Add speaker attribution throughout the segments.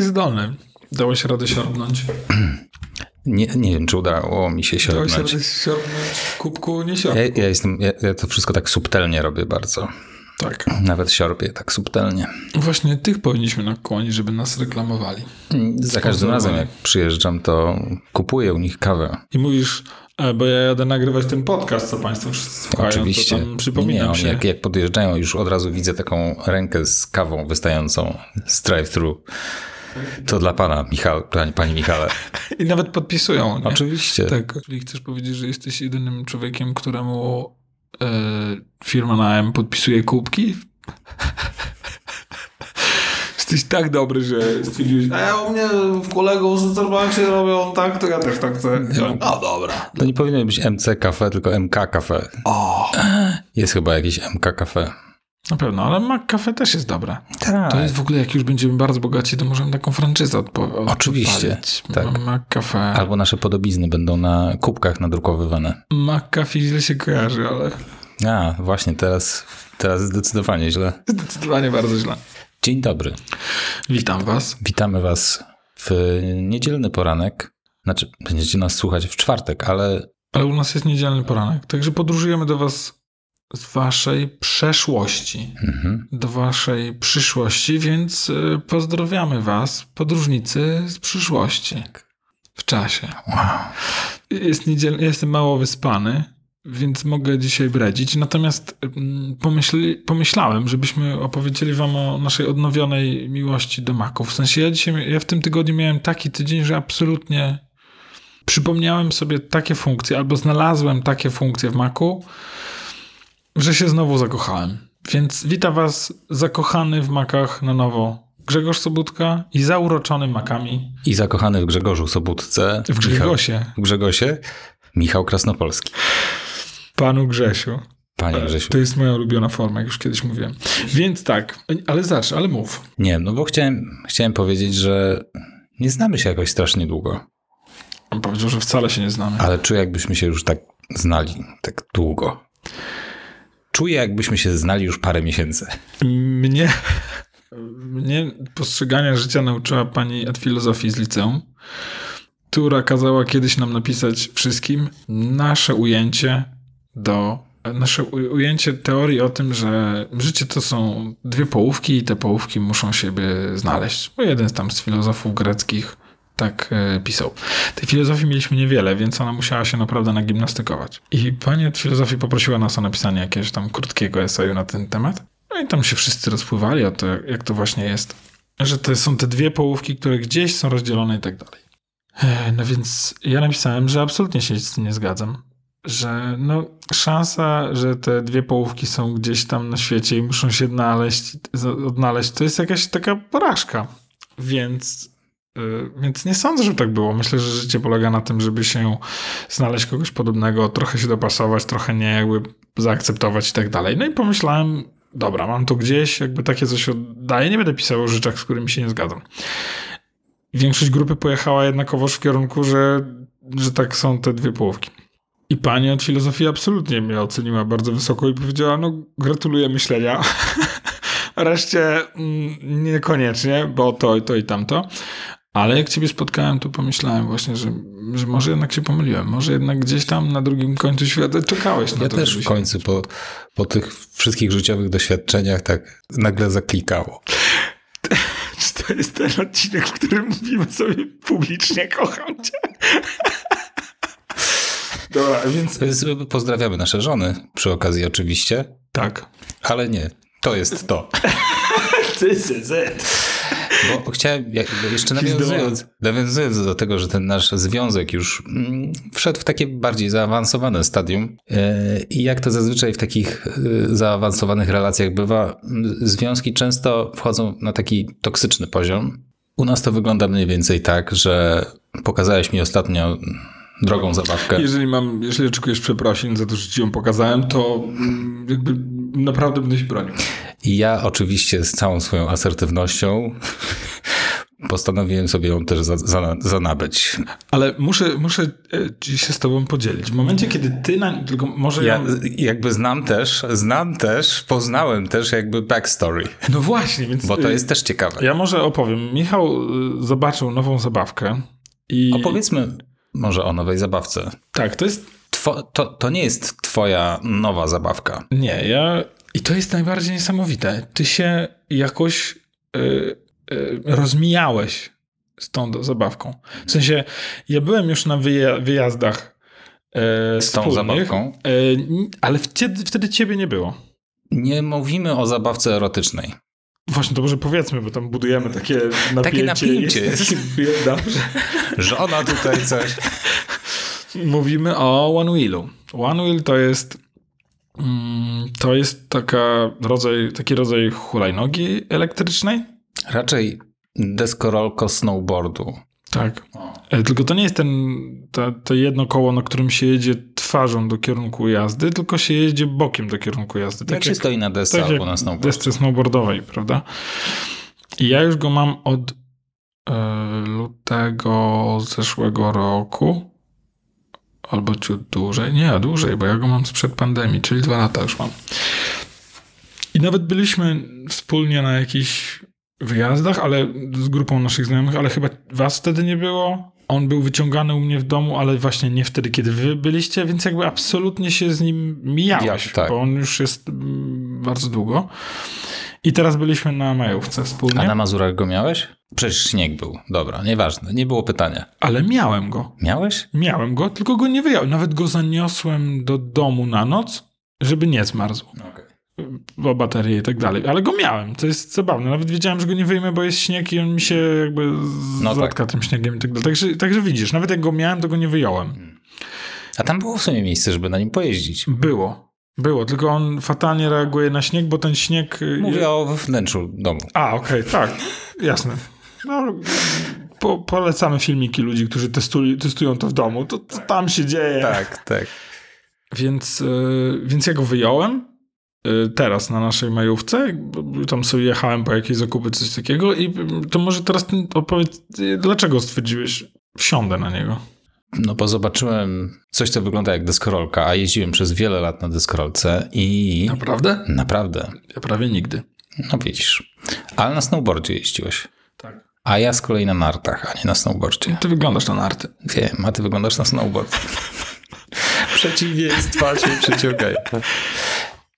Speaker 1: Jesteś zdolny. Się radę siorbnąć.
Speaker 2: Nie, nie wiem, czy udało mi się
Speaker 1: Dało się
Speaker 2: siorbnąć.
Speaker 1: radę siorbnąć w kubku, nie
Speaker 2: Ja,
Speaker 1: siorbku.
Speaker 2: ja, jestem, ja, ja to wszystko tak subtelnie robię bardzo.
Speaker 1: Tak.
Speaker 2: Nawet siorbię tak subtelnie.
Speaker 1: Właśnie tych powinniśmy nakłonić, żeby nas reklamowali.
Speaker 2: Za każdym razem, jak przyjeżdżam, to kupuję u nich kawę.
Speaker 1: I mówisz, e, bo ja jadę nagrywać ten podcast, co Państwo wszyscy słuchają,
Speaker 2: Oczywiście.
Speaker 1: to tam przypominam
Speaker 2: nie,
Speaker 1: się.
Speaker 2: Oni jak, jak podjeżdżają, już od razu widzę taką rękę z kawą wystającą z drive-thru. To dla pana, Michał, pani, Michale.
Speaker 1: I nawet podpisują. Nie?
Speaker 2: Oczywiście.
Speaker 1: Tak. Czyli chcesz powiedzieć, że jesteś jedynym człowiekiem, któremu e, firma na M podpisuje kubki? Jesteś tak dobry, że stwierdziłeś, a ja u mnie w kolegów z Starbucksie robią tak, to ja też tak chcę. A dobra.
Speaker 2: To nie powinno być MC kafe, tylko MK kafe.
Speaker 1: O,
Speaker 2: Jest chyba jakieś MK kafe.
Speaker 1: Na pewno, ale Mac Cafe też jest dobre.
Speaker 2: Tak.
Speaker 1: To jest w ogóle, jak już będziemy bardzo bogaci, to możemy taką franczyzę odpo-
Speaker 2: Oczywiście,
Speaker 1: odpalić.
Speaker 2: tak.
Speaker 1: Mac Cafe.
Speaker 2: Albo nasze podobizny będą na kubkach nadrukowywane.
Speaker 1: Mac Cafe źle się kojarzy, ale
Speaker 2: A, właśnie teraz, teraz zdecydowanie źle.
Speaker 1: zdecydowanie bardzo źle.
Speaker 2: Dzień dobry.
Speaker 1: Witam was.
Speaker 2: Witamy Was w niedzielny poranek. Znaczy, będziecie nas słuchać w czwartek, ale
Speaker 1: Ale u nas jest niedzielny poranek, także podróżujemy do was z waszej przeszłości
Speaker 2: mhm.
Speaker 1: do waszej przyszłości, więc y, pozdrawiamy was, podróżnicy z przyszłości. W czasie.
Speaker 2: wow.
Speaker 1: Jest niedziel... Jestem mało wyspany, więc mogę dzisiaj bredzić. Natomiast pomyśli... pomyślałem, żebyśmy opowiedzieli wam o naszej odnowionej miłości do maków. W sensie ja dzisiaj, ja w tym tygodniu miałem taki tydzień, że absolutnie przypomniałem sobie takie funkcje, albo znalazłem takie funkcje w maku, że się znowu zakochałem. Więc witam was zakochany w makach na nowo Grzegorz Sobutka i zauroczony makami
Speaker 2: I zakochany w Grzegorzu Sobótce.
Speaker 1: w Grzegosie,
Speaker 2: Michał, w Grzegosie. Michał Krasnopolski.
Speaker 1: panu Grzesiu.
Speaker 2: Panie Grzesiu.
Speaker 1: To jest moja ulubiona forma, jak już kiedyś mówiłem. Więc tak, ale zacznij, ale mów.
Speaker 2: Nie, no bo chciałem, chciałem powiedzieć, że nie znamy się jakoś strasznie długo,
Speaker 1: On powiedział, że wcale się nie znamy.
Speaker 2: ale czuję, jakbyśmy się już tak znali tak długo. Czuję, jakbyśmy się znali już parę miesięcy.
Speaker 1: Mnie, mnie postrzegania życia nauczyła pani od filozofii z liceum, która kazała kiedyś nam napisać wszystkim nasze ujęcie do nasze ujęcie teorii o tym, że życie to są dwie połówki i te połówki muszą siebie znaleźć. Bo jeden tam z filozofów greckich tak e, pisał. Tej filozofii mieliśmy niewiele, więc ona musiała się naprawdę nagimnastykować. I pani od filozofii poprosiła nas o napisanie jakiegoś tam krótkiego eseju na ten temat. No i tam się wszyscy rozpływali o to, jak to właśnie jest. Że to są te dwie połówki, które gdzieś są rozdzielone i tak dalej. E, No więc ja napisałem, że absolutnie się z tym nie zgadzam. Że no, szansa, że te dwie połówki są gdzieś tam na świecie i muszą się odnaleźć, odnaleźć to jest jakaś taka porażka. Więc, więc nie sądzę, że tak było. Myślę, że życie polega na tym, żeby się znaleźć kogoś podobnego, trochę się dopasować, trochę nie, jakby zaakceptować i tak dalej. No i pomyślałem, dobra, mam to gdzieś, jakby takie coś oddaję. Nie będę pisał o rzeczach, z którymi się nie zgadzam. Większość grupy pojechała jednakowoż w kierunku, że, że tak są te dwie połówki. I pani od filozofii absolutnie mnie oceniła bardzo wysoko i powiedziała, no gratuluję myślenia. Reszcie mm, niekoniecznie, bo to i to i tamto. Ale jak ciebie spotkałem, to pomyślałem właśnie, że, że może jednak się pomyliłem. Może jednak gdzieś tam na drugim końcu świata czekałeś na
Speaker 2: Ja
Speaker 1: to,
Speaker 2: też
Speaker 1: żeby
Speaker 2: w końcu po, po tych wszystkich życiowych doświadczeniach tak nagle zaklikało.
Speaker 1: Czy to jest ten odcinek, w którym mówimy sobie publicznie kocham cię? Dobra, więc
Speaker 2: Więc Pozdrawiamy nasze żony przy okazji oczywiście,
Speaker 1: tak.
Speaker 2: ale nie, to jest to.
Speaker 1: This is it.
Speaker 2: Bo chciałem, jeszcze nawiązując, nawiązując do tego, że ten nasz związek już mm, wszedł w takie bardziej zaawansowane stadium e, i jak to zazwyczaj w takich e, zaawansowanych relacjach bywa, związki często wchodzą na taki toksyczny poziom. U nas to wygląda mniej więcej tak, że pokazałeś mi ostatnio drogą zabawkę.
Speaker 1: Jeżeli mam, jeżeli oczekujesz przeprosin za to, że ci ją pokazałem, to mm, jakby naprawdę będę się bronił.
Speaker 2: I ja oczywiście z całą swoją asertywnością postanowiłem sobie ją też za, za.
Speaker 1: Ale muszę, muszę e, się z tobą podzielić. W momencie, kiedy ty na... Tylko może
Speaker 2: ja, ja... jakby znam też, znam też, poznałem też jakby backstory.
Speaker 1: No właśnie, więc...
Speaker 2: Bo to jest też ciekawe.
Speaker 1: Ja może opowiem. Michał e, zobaczył nową zabawkę i...
Speaker 2: Opowiedzmy może o nowej zabawce.
Speaker 1: Tak, to jest...
Speaker 2: Two, to, to nie jest twoja nowa zabawka.
Speaker 1: Nie, ja... I to jest najbardziej niesamowite. Ty się jakoś... Yy rozmijałeś z tą zabawką. W sensie, ja byłem już na wyjazdach
Speaker 2: e, z tą zabawką, e,
Speaker 1: ale wtedy, wtedy ciebie nie było.
Speaker 2: Nie mówimy o zabawce erotycznej.
Speaker 1: Właśnie, to może powiedzmy, bo tam budujemy takie napięcie.
Speaker 2: Takie napięcie jest.
Speaker 1: Dobrze.
Speaker 2: Żona tutaj coś.
Speaker 1: Mówimy o One Wheelu. One Wheel to jest mm, to jest taka rodzaj, taki rodzaj hulajnogi elektrycznej,
Speaker 2: Raczej deskorolko snowboardu.
Speaker 1: Tak. E, tylko to nie jest ten, to, to jedno koło, na którym się jedzie twarzą do kierunku jazdy, tylko się jedzie bokiem do kierunku jazdy.
Speaker 2: Tak jak, jak się stoi na desce tak albo na snowboardzie.
Speaker 1: desce snowboardowej, prawda? I ja już go mam od e, lutego zeszłego roku. Albo ciut dłużej. Nie, dłużej, bo ja go mam sprzed pandemii, czyli dwa lata już mam. I nawet byliśmy wspólnie na jakiś wyjazdach, ale z grupą naszych znajomych, ale chyba was wtedy nie było. On był wyciągany u mnie w domu, ale właśnie nie wtedy, kiedy wy byliście, więc jakby absolutnie się z nim mijałeś, ja, tak. bo on już jest mm, bardzo długo. I teraz byliśmy na majówce wspólnie.
Speaker 2: A na Mazurach go miałeś? Przecież śnieg był. Dobra, nieważne, nie było pytania.
Speaker 1: Ale miałem go.
Speaker 2: Miałeś?
Speaker 1: Miałem go, tylko go nie wyjąłem. Nawet go zaniosłem do domu na noc, żeby nie zmarzł. Okay o baterie i tak dalej. Ale go miałem, to jest zabawne. Nawet wiedziałem, że go nie wyjmę, bo jest śnieg i on mi się jakby no zatka tak. tym śniegiem i tak dalej. Także, także widzisz, nawet jak go miałem, to go nie wyjąłem. Hmm.
Speaker 2: A tam było w sumie miejsce, żeby na nim pojeździć.
Speaker 1: Było. Było, tylko on fatalnie reaguje na śnieg, bo ten śnieg...
Speaker 2: Y, Mówię o wnętrzu domu.
Speaker 1: A, okej, okay, tak. Jasne. No, po, polecamy filmiki ludzi, którzy testują, testują to w domu. To, to tam się dzieje.
Speaker 2: Tak, tak.
Speaker 1: Więc, yy, więc ja go wyjąłem Y, teraz na naszej majówce. Tam sobie jechałem po jakieś zakupy, coś takiego i to może teraz opowiedz, dlaczego stwierdziłeś, wsiądę na niego?
Speaker 2: No bo zobaczyłem coś, co wygląda jak deskorolka, a jeździłem przez wiele lat na deskorolce i...
Speaker 1: Naprawdę?
Speaker 2: Naprawdę.
Speaker 1: Ja prawie nigdy.
Speaker 2: No widzisz. Ale na snowboardzie jeździłeś.
Speaker 1: Tak.
Speaker 2: A ja z kolei na nartach, a nie na snowboardzie.
Speaker 1: Ty wyglądasz na narty.
Speaker 2: Wiem, a ty wyglądasz na snowboard. Przeciwieństwa się przeciągają.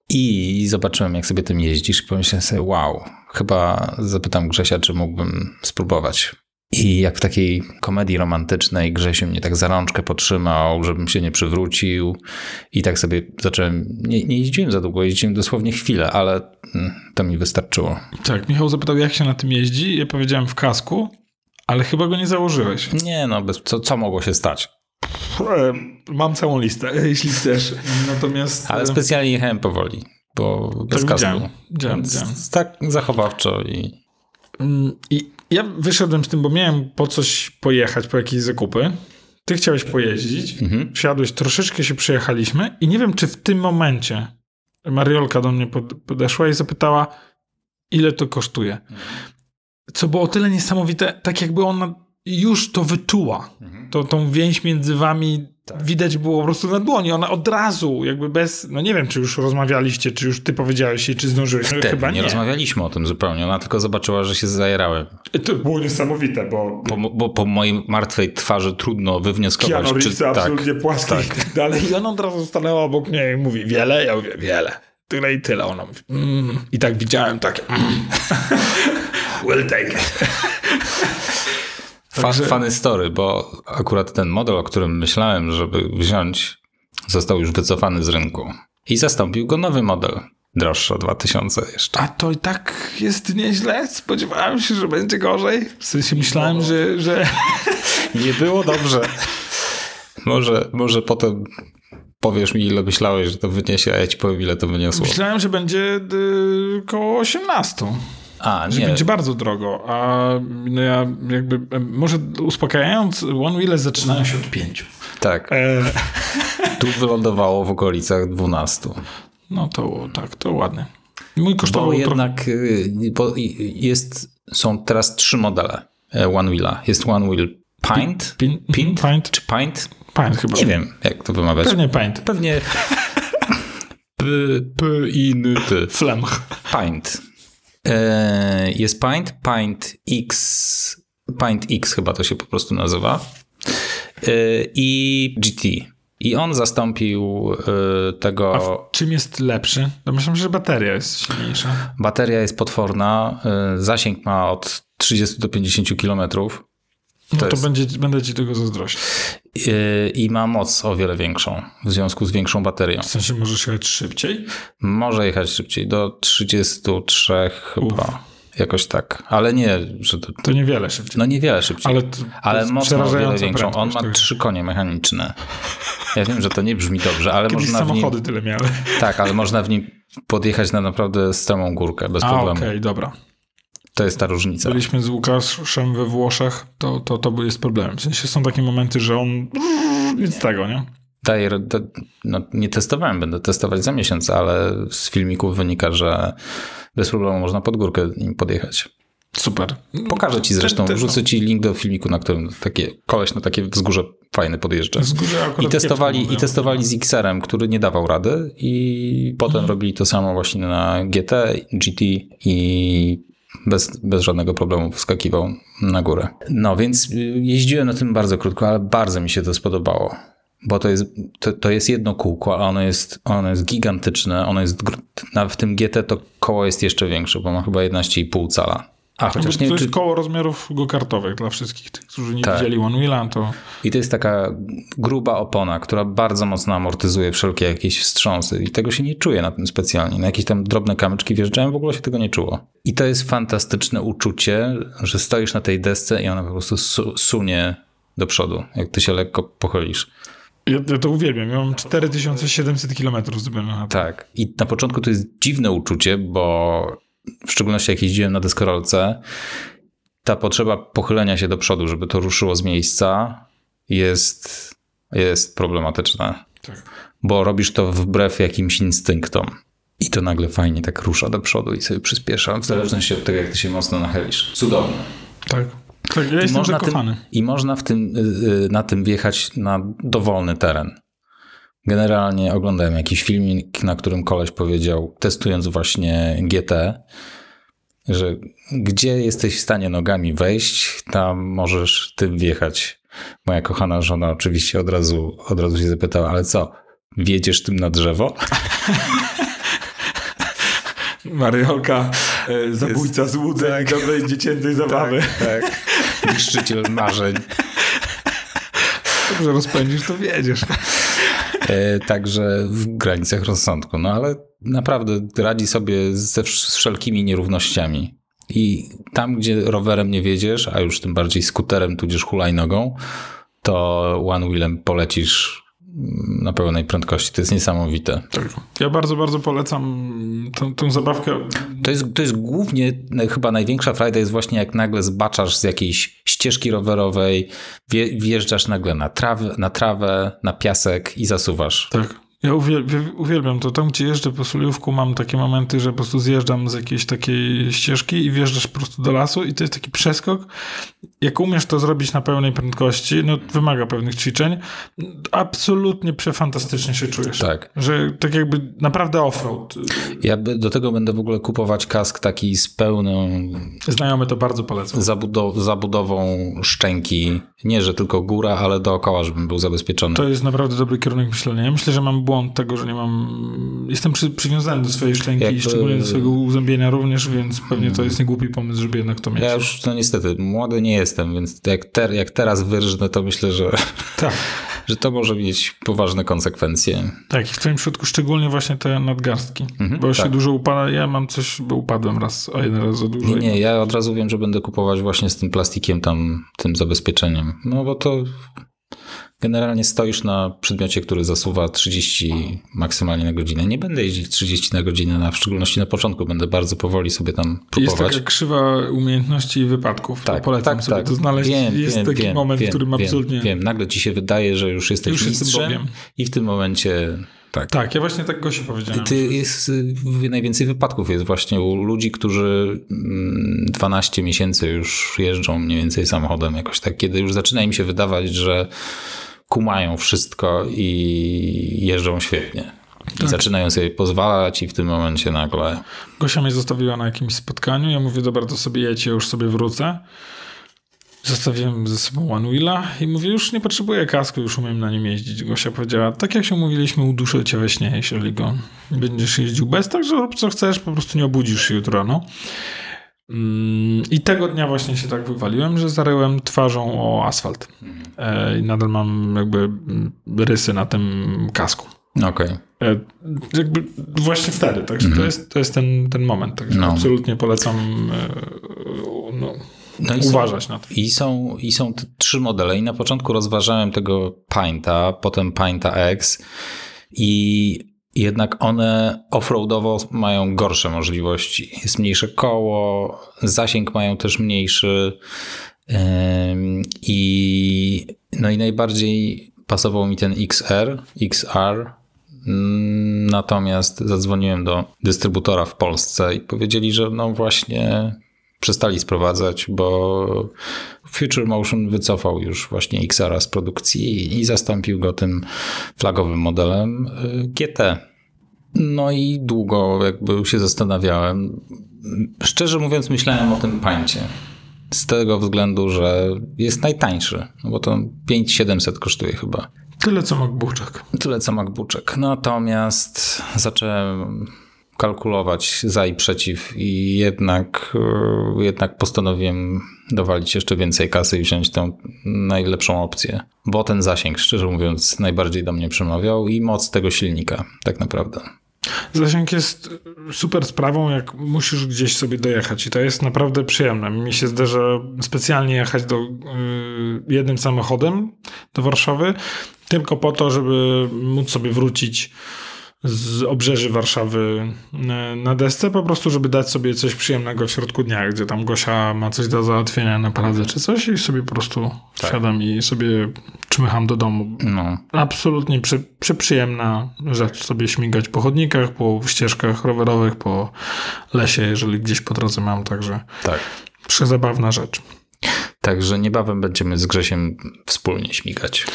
Speaker 2: I zobaczyłem, jak sobie tym jeździsz i pomyślałem sobie, wow, chyba zapytam Grzesia, czy mógłbym spróbować. I jak w takiej komedii romantycznej Grzesiu mnie tak za rączkę potrzymał, żebym się nie przywrócił i tak sobie zacząłem, nie, nie jeździłem za długo, jeździłem dosłownie chwilę, ale mm, to mi wystarczyło.
Speaker 1: Tak, Michał zapytał, jak się na tym jeździ, ja powiedziałem w kasku, ale chyba go nie założyłeś.
Speaker 2: Nie no, bez, co, co mogło się stać?
Speaker 1: Mam całą listę, jeśli chcesz. Natomiast.
Speaker 2: Ale specjalnie jechałem powoli, bo bez tak,
Speaker 1: widziałem, widziałem,
Speaker 2: widziałem. Tak zachowawczo i.
Speaker 1: Mm, I ja wyszedłem z tym, bo miałem po coś pojechać, po jakieś zakupy. Ty chciałeś pojeździć, mhm. wsiadłeś, troszeczkę się przejechaliśmy i nie wiem, czy w tym momencie Mariolka do mnie podeszła i zapytała, ile to kosztuje. Mhm. Co było o tyle niesamowite, tak jakby ona już to wyczuła. Mhm. To, tą więź między wami tak. widać było po prostu na dłoni. Ona od razu, jakby bez, no nie wiem, czy już rozmawialiście, czy już ty powiedziałeś jej, czy zdążyłeś. No,
Speaker 2: chyba nie. nie rozmawialiśmy o tym zupełnie. Ona tylko zobaczyła, że się zajerałem.
Speaker 1: To było niesamowite, bo...
Speaker 2: Po, bo po mojej martwej twarzy trudno wywnioskować,
Speaker 1: Keanu czy... Tak, absolutnie płaski tak. i tak dalej. I ona od razu stanęła obok mnie i mówi, wiele? Ja mówię, wiele. Tyle i tyle. Ona mówi, mm. I tak widziałem takie, mm. we'll take it.
Speaker 2: Także... Funny story, bo akurat ten model, o którym myślałem, żeby wziąć, został już wycofany z rynku. I zastąpił go nowy model. Droższy o 2000 jeszcze.
Speaker 1: A to i tak jest nieźle. Spodziewałem się, że będzie gorzej. W sensie myślałem, no. że, że...
Speaker 2: Nie było dobrze. Może, może potem powiesz mi, ile myślałeś, że to wyniesie, a ja ci powiem, ile to wyniosło.
Speaker 1: Myślałem, że będzie y, koło 18.
Speaker 2: A,
Speaker 1: nie. Że będzie bardzo drogo, a no ja jakby, może uspokajając, One Wheel zaczynają się od pięciu.
Speaker 2: Tak. E... Tu wylądowało w okolicach 12.
Speaker 1: No to tak, to ładnie. Mój kosztował
Speaker 2: bo jednak y, bo jest, są teraz trzy modele. e, One Wheela. Jest One Wheel Pint?
Speaker 1: Pin,
Speaker 2: Pint?
Speaker 1: Pint?
Speaker 2: Czy Pint?
Speaker 1: Pint chyba.
Speaker 2: Nie wiem, jak to wymawiać.
Speaker 1: Pewnie Pint.
Speaker 2: Pewnie P, P, I, N, T.
Speaker 1: Flemch.
Speaker 2: Pint. E, jest Pint, Pint X, Pint X chyba to się po prostu nazywa. E, I GT. I on zastąpił e, tego.
Speaker 1: A czym jest lepszy? Domyślam się, że bateria jest silniejsza.
Speaker 2: Bateria jest potworna. Zasięg ma od 30 do 50 kilometrów.
Speaker 1: No to,
Speaker 2: jest-
Speaker 1: będzie, będę ci tego zazdrościć.
Speaker 2: e, I ma moc o wiele większą w związku z większą baterią.
Speaker 1: W sensie możesz jechać szybciej?
Speaker 2: Może jechać szybciej, do 33 chyba. Jakoś tak. Ale nie, że to.
Speaker 1: To niewiele szybciej.
Speaker 2: No niewiele szybciej.
Speaker 1: Ale, to, to
Speaker 2: Ale mocno o wiele większą. On ma
Speaker 1: tak.
Speaker 2: trzy konie mechaniczne. Ja wiem, że to nie brzmi dobrze, ale
Speaker 1: Kiedyś
Speaker 2: można w nim.
Speaker 1: tyle miały.
Speaker 2: Tak, ale można w nim podjechać na naprawdę stromą górkę bez
Speaker 1: A,
Speaker 2: problemu.
Speaker 1: okej, dobra.
Speaker 2: To jest ta różnica.
Speaker 1: Byliśmy z Łukaszem we Włoszech, to, to, to jest problemem. W sensie są takie momenty, że on nic z tego, nie?
Speaker 2: Daje, no, nie testowałem, będę testować za miesiąc, ale z filmików wynika, że bez problemu można pod górkę nim podjechać.
Speaker 1: Super.
Speaker 2: Pokażę ci zresztą, wrzucę ci link do filmiku, na którym takie koleś na takie wzgórze fajne podjeżdża. I testowali, I testowali z XR-em, który nie dawał rady i potem
Speaker 1: Mhm.
Speaker 2: robili to samo właśnie na GT, GT i bez, bez żadnego problemu wskakiwał na górę. No więc y, jeździłem na tym bardzo krótko, ale bardzo mi się to spodobało. Bo to jest, to, to jest jedno kółko, a ono jest, ono jest gigantyczne. Ono jest, w tym GT to koło jest jeszcze większe, bo ma chyba 11,5 cala. A chociaż
Speaker 1: to
Speaker 2: nie,
Speaker 1: jest
Speaker 2: czy,
Speaker 1: koło rozmiarów go-kartowych dla wszystkich tych, którzy nie
Speaker 2: Tak.
Speaker 1: widzieli One Wheela, to
Speaker 2: I to jest taka gruba opona, która bardzo mocno amortyzuje wszelkie jakieś wstrząsy i tego się nie czuje na tym specjalnie. Na jakieś tam drobne kamyczki wjeżdżałem, w ogóle się tego nie czuło. I to jest fantastyczne uczucie, że stoisz na tej desce i ona po prostu su- sunie do przodu, jak ty się lekko pochylisz.
Speaker 1: ja, ja to uwielbiam. Ja mam 4700 km zrobione na to.
Speaker 2: Tak. I na początku to jest dziwne uczucie, bo w szczególności jak jeździłem na deskorolce, ta potrzeba pochylenia się do przodu, żeby to ruszyło z miejsca, jest, jest problematyczna.
Speaker 1: Tak.
Speaker 2: Bo robisz to wbrew jakimś instynktom. I to nagle fajnie tak rusza do przodu i sobie przyspiesza, w zależności od tego, jak ty się mocno nachylisz. Cudowne.
Speaker 1: Tak. Tak, ja
Speaker 2: I można, tym, I można w tym, y, y, na tym wjechać na dowolny teren. Generalnie oglądałem jakiś filmik, na którym koleś powiedział, testując właśnie GT, że gdzie jesteś w stanie nogami wejść, tam możesz tym wjechać. Moja kochana żona oczywiście od razu, od razu się zapytała, ale co, wjedziesz tym na drzewo?
Speaker 1: Mariolka, e, zabójca złudzeń, dobrej dziecięcej zabawy.
Speaker 2: Tak. Niszczyciel marzeń.
Speaker 1: Dobrze rozpędzisz, to wiedziesz.
Speaker 2: E, Także w granicach rozsądku. No ale naprawdę radzi sobie ze wszelkimi nierównościami. I tam, gdzie rowerem nie wiedziesz, a już tym bardziej skuterem, tudzież hulajnogą, to one wheelem polecisz na pełnej prędkości. To jest niesamowite.
Speaker 1: Tak. Ja bardzo, bardzo polecam tą, tą zabawkę.
Speaker 2: To jest, to jest głównie, no, chyba największa frajda jest właśnie jak nagle zbaczasz z jakiejś ścieżki rowerowej, wje, wjeżdżasz nagle na na trawę, na piasek i zasuwasz.
Speaker 1: Tak. Ja uwielbiam, to. Tam, gdzie jeżdżę po Sulejówku, mam takie momenty, że po prostu zjeżdżam z jakiejś takiej ścieżki i wjeżdżasz po prostu do lasu i to jest taki przeskok. Jak umiesz to zrobić na pełnej prędkości, no wymaga pewnych ćwiczeń, absolutnie przefantastycznie się czujesz.
Speaker 2: Tak.
Speaker 1: Że tak jakby naprawdę offroad.
Speaker 2: Ja do tego będę w ogóle kupować kask taki z pełną
Speaker 1: Znajomy to bardzo polecam.
Speaker 2: zabudo- zabudową szczęki. Nie, że tylko góra, ale dookoła, żebym był zabezpieczony.
Speaker 1: To jest naprawdę dobry kierunek myślenia. Ja myślę, że mam błąd tego, że nie mam... Jestem przy, przywiązany do swojej szczęki i szczególnie do swojego uzębienia również, więc pewnie to jest niegłupi pomysł, żeby jednak to mieć.
Speaker 2: Ja już, no niestety, młody nie jestem, więc jak, ter, jak teraz wyrżnę, to myślę, że,
Speaker 1: Tak.
Speaker 2: że to może mieć poważne konsekwencje.
Speaker 1: Tak, i w twoim przypadku szczególnie właśnie te nadgarstki,
Speaker 2: Mhm,
Speaker 1: bo się
Speaker 2: tak.
Speaker 1: dużo upada. Ja mam coś, bo upadłem raz, a jeden raz za dużo.
Speaker 2: Nie, nie, ja od razu wiem, że będę kupować właśnie z tym plastikiem tam, tym zabezpieczeniem. No bo to generalnie stoisz na przedmiocie, który zasuwa 30 maksymalnie na godzinę. Nie będę jeździć 30 na godzinę, na, w szczególności na początku. Będę bardzo powoli sobie tam
Speaker 1: Jest
Speaker 2: próbować.
Speaker 1: taka krzywa umiejętności i wypadków. Tak, polecam sobie to znaleźć.
Speaker 2: Wiem,
Speaker 1: jest
Speaker 2: wiem,
Speaker 1: taki
Speaker 2: wiem,
Speaker 1: moment,
Speaker 2: wiem,
Speaker 1: w którym
Speaker 2: wiem,
Speaker 1: absolutnie
Speaker 2: Wiem, nagle ci się wydaje, że już jesteś
Speaker 1: Już
Speaker 2: mistrzem i w tym momencie tak.
Speaker 1: Tak, ja właśnie tak Gosi powiedziałem.
Speaker 2: Ty jest, y, najwięcej wypadków jest właśnie u ludzi, którzy mm, 12 miesięcy już jeżdżą mniej więcej samochodem jakoś tak, kiedy już zaczyna im się wydawać, że kumają wszystko i jeżdżą świetnie. I
Speaker 1: Tak.
Speaker 2: zaczynają sobie pozwalać i w tym momencie nagle
Speaker 1: Gosia mnie zostawiła na jakimś spotkaniu. Ja mówię, dobra, to sobie jedźcie, ja już sobie wrócę. Zostawiłem ze sobą One Wheela i mówię, już nie potrzebuję kasku, już umiem na nim jeździć. Gosia powiedziała, tak jak się umówiliśmy, uduszę cię we śnie, jeżeli go będziesz jeździł bez, także rób co chcesz, po prostu nie obudzisz się jutro rano. Mm, I tego dnia właśnie się tak wywaliłem, że zaryłem twarzą o asfalt. E, I nadal mam jakby mm, rysy na tym kasku.
Speaker 2: okej.
Speaker 1: E, Jakby właśnie wtedy, także to jest, to jest ten, ten moment. Także
Speaker 2: No.
Speaker 1: absolutnie polecam e, no,
Speaker 2: No i są-
Speaker 1: uważać na to.
Speaker 2: I są, I są te trzy modele. I na początku rozważałem tego Painta, potem Painta X i jednak one offroadowo mają gorsze możliwości. Jest mniejsze koło, zasięg mają też mniejszy i no i najbardziej pasował mi ten XR, XR. Natomiast zadzwoniłem do dystrybutora w Polsce i powiedzieli, że no właśnie przestali sprowadzać, bo Future Motion wycofał już właśnie XR z produkcji i zastąpił go tym flagowym modelem y, GT. No i długo jakby się zastanawiałem. Szczerze mówiąc myślałem o tym pańcie. Z tego względu, że jest najtańszy, no bo to 5700 kosztuje chyba.
Speaker 1: Tyle co MacBookczek.
Speaker 2: Tyle co MacBookczek. Natomiast zacząłem kalkulować za i przeciw i jednak, e, jednak postanowiłem dowalić jeszcze więcej kasy i wziąć tę najlepszą opcję. Bo ten zasięg, szczerze mówiąc, najbardziej do mnie przemawiał i moc tego silnika, tak naprawdę.
Speaker 1: Zasięg jest super sprawą, jak musisz gdzieś sobie dojechać i to jest naprawdę przyjemne. Mi się zdarza specjalnie jechać do, y, jednym samochodem do Warszawy, tylko po to, żeby móc sobie wrócić z obrzeży Warszawy y, na desce, po prostu, żeby dać sobie coś przyjemnego w środku dnia, gdzie tam Gosia ma coś do załatwienia na Pradze czy coś i sobie po prostu siadam i sobie czmycham do domu.
Speaker 2: No,
Speaker 1: Absolutnie przy, przyprzyjemna rzecz sobie śmigać po chodnikach, po ścieżkach rowerowych, po lesie, jeżeli gdzieś po drodze mam, także
Speaker 2: tak.
Speaker 1: przezabawna rzecz.
Speaker 2: Także niebawem będziemy z Grzesiem wspólnie śmigać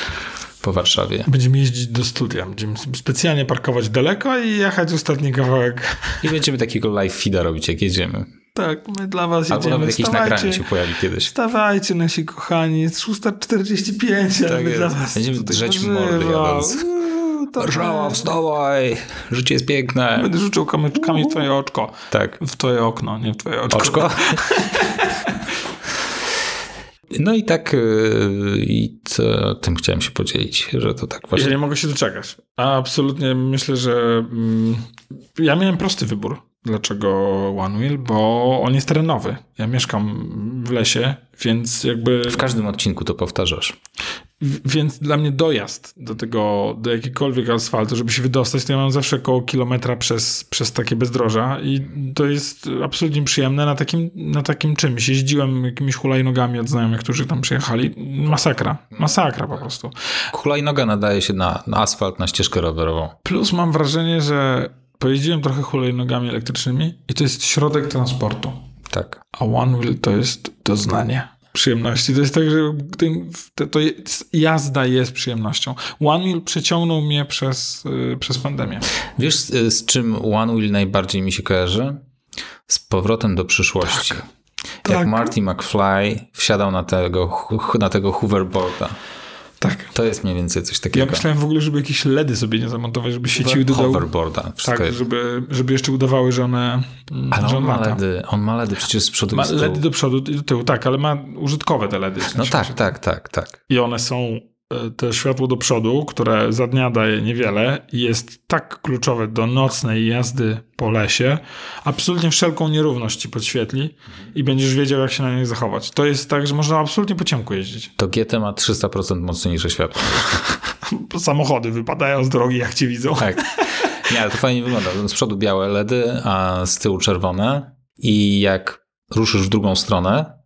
Speaker 2: po Warszawie.
Speaker 1: Będziemy jeździć do studia, będziemy specjalnie parkować daleko i jechać ostatni kawałek.
Speaker 2: I będziemy takiego live feeda robić, jak jedziemy.
Speaker 1: Tak, my dla was
Speaker 2: Albo
Speaker 1: jedziemy.
Speaker 2: nawet jakieś nagranie się pojawi kiedyś.
Speaker 1: Wstawajcie nasi kochani, jest 6.45, ale
Speaker 2: Tak
Speaker 1: my dla was
Speaker 2: Będziemy drzeć mordy jadąc. Warszawa, wstawaj! Życie jest piękne.
Speaker 1: Będę rzucał kamyczkami w twoje oczko.
Speaker 2: Tak.
Speaker 1: W twoje okno, nie w twoje oczko.
Speaker 2: Oczko. No i tak yy, i to, tym chciałem się podzielić, że to tak
Speaker 1: Ja
Speaker 2: właśnie.
Speaker 1: nie mogę się doczekać. A absolutnie myślę, że mm, ja miałem prosty wybór. Dlaczego One Wheel? Bo on jest terenowy. Ja mieszkam w lesie, więc jakby.
Speaker 2: W każdym odcinku to powtarzasz.
Speaker 1: Więc dla mnie dojazd do tego, do jakiegokolwiek asfaltu, żeby się wydostać, to ja mam zawsze około kilometra przez, przez takie bezdroża i to jest absolutnie przyjemne na takim, na takim czymś. Jeździłem jakimiś hulajnogami od znajomych, którzy tam przyjechali. Masakra. Masakra po prostu.
Speaker 2: Hulajnoga nadaje się na, na asfalt, na ścieżkę rowerową.
Speaker 1: Plus mam wrażenie, że pojeździłem trochę hulajnogami elektrycznymi i to jest środek transportu.
Speaker 2: Tak.
Speaker 1: A One Wheel to jest doznanie przyjemności. To jest tak, że to, to jest, jazda jest przyjemnością. One Wheel przeciągnął mnie przez, y, przez pandemię.
Speaker 2: Wiesz, z, z czym One Wheel najbardziej mi się kojarzy? Z powrotem do przyszłości. Jak
Speaker 1: Tak.
Speaker 2: Marty McFly wsiadał na tego, na tego hoverboarda.
Speaker 1: Tak.
Speaker 2: To jest mniej więcej coś
Speaker 1: Ja
Speaker 2: takiego.
Speaker 1: myślałem w ogóle, żeby jakieś LEDy sobie nie zamontować, żeby do dołu.
Speaker 2: Hoverboarda. Wszystko
Speaker 1: Tak, żeby, żeby jeszcze udawały, że one,
Speaker 2: Ale
Speaker 1: że
Speaker 2: on
Speaker 1: on
Speaker 2: ma. LEDy, on ma LEDy przecież z przodu
Speaker 1: Ma. LEDy do przodu i do tyłu, tak, ale ma użytkowe te LEDy. w
Speaker 2: No
Speaker 1: sensie,
Speaker 2: tak,
Speaker 1: że-
Speaker 2: tak, tak, tak.
Speaker 1: I one są, te światło do przodu, które za dnia daje niewiele i jest tak kluczowe do nocnej jazdy po lesie, absolutnie wszelką nierówność ci podświetli i będziesz wiedział, jak się na niej zachować. To jest tak, że można absolutnie po ciemku jeździć.
Speaker 2: To GT ma 300% mocniejsze światło.
Speaker 1: Samochody wypadają z drogi, jak cię widzą.
Speaker 2: Tak. Nie, ale to fajnie wygląda. Z przodu białe LEDy, a z tyłu czerwone. I jak ruszysz w drugą stronę,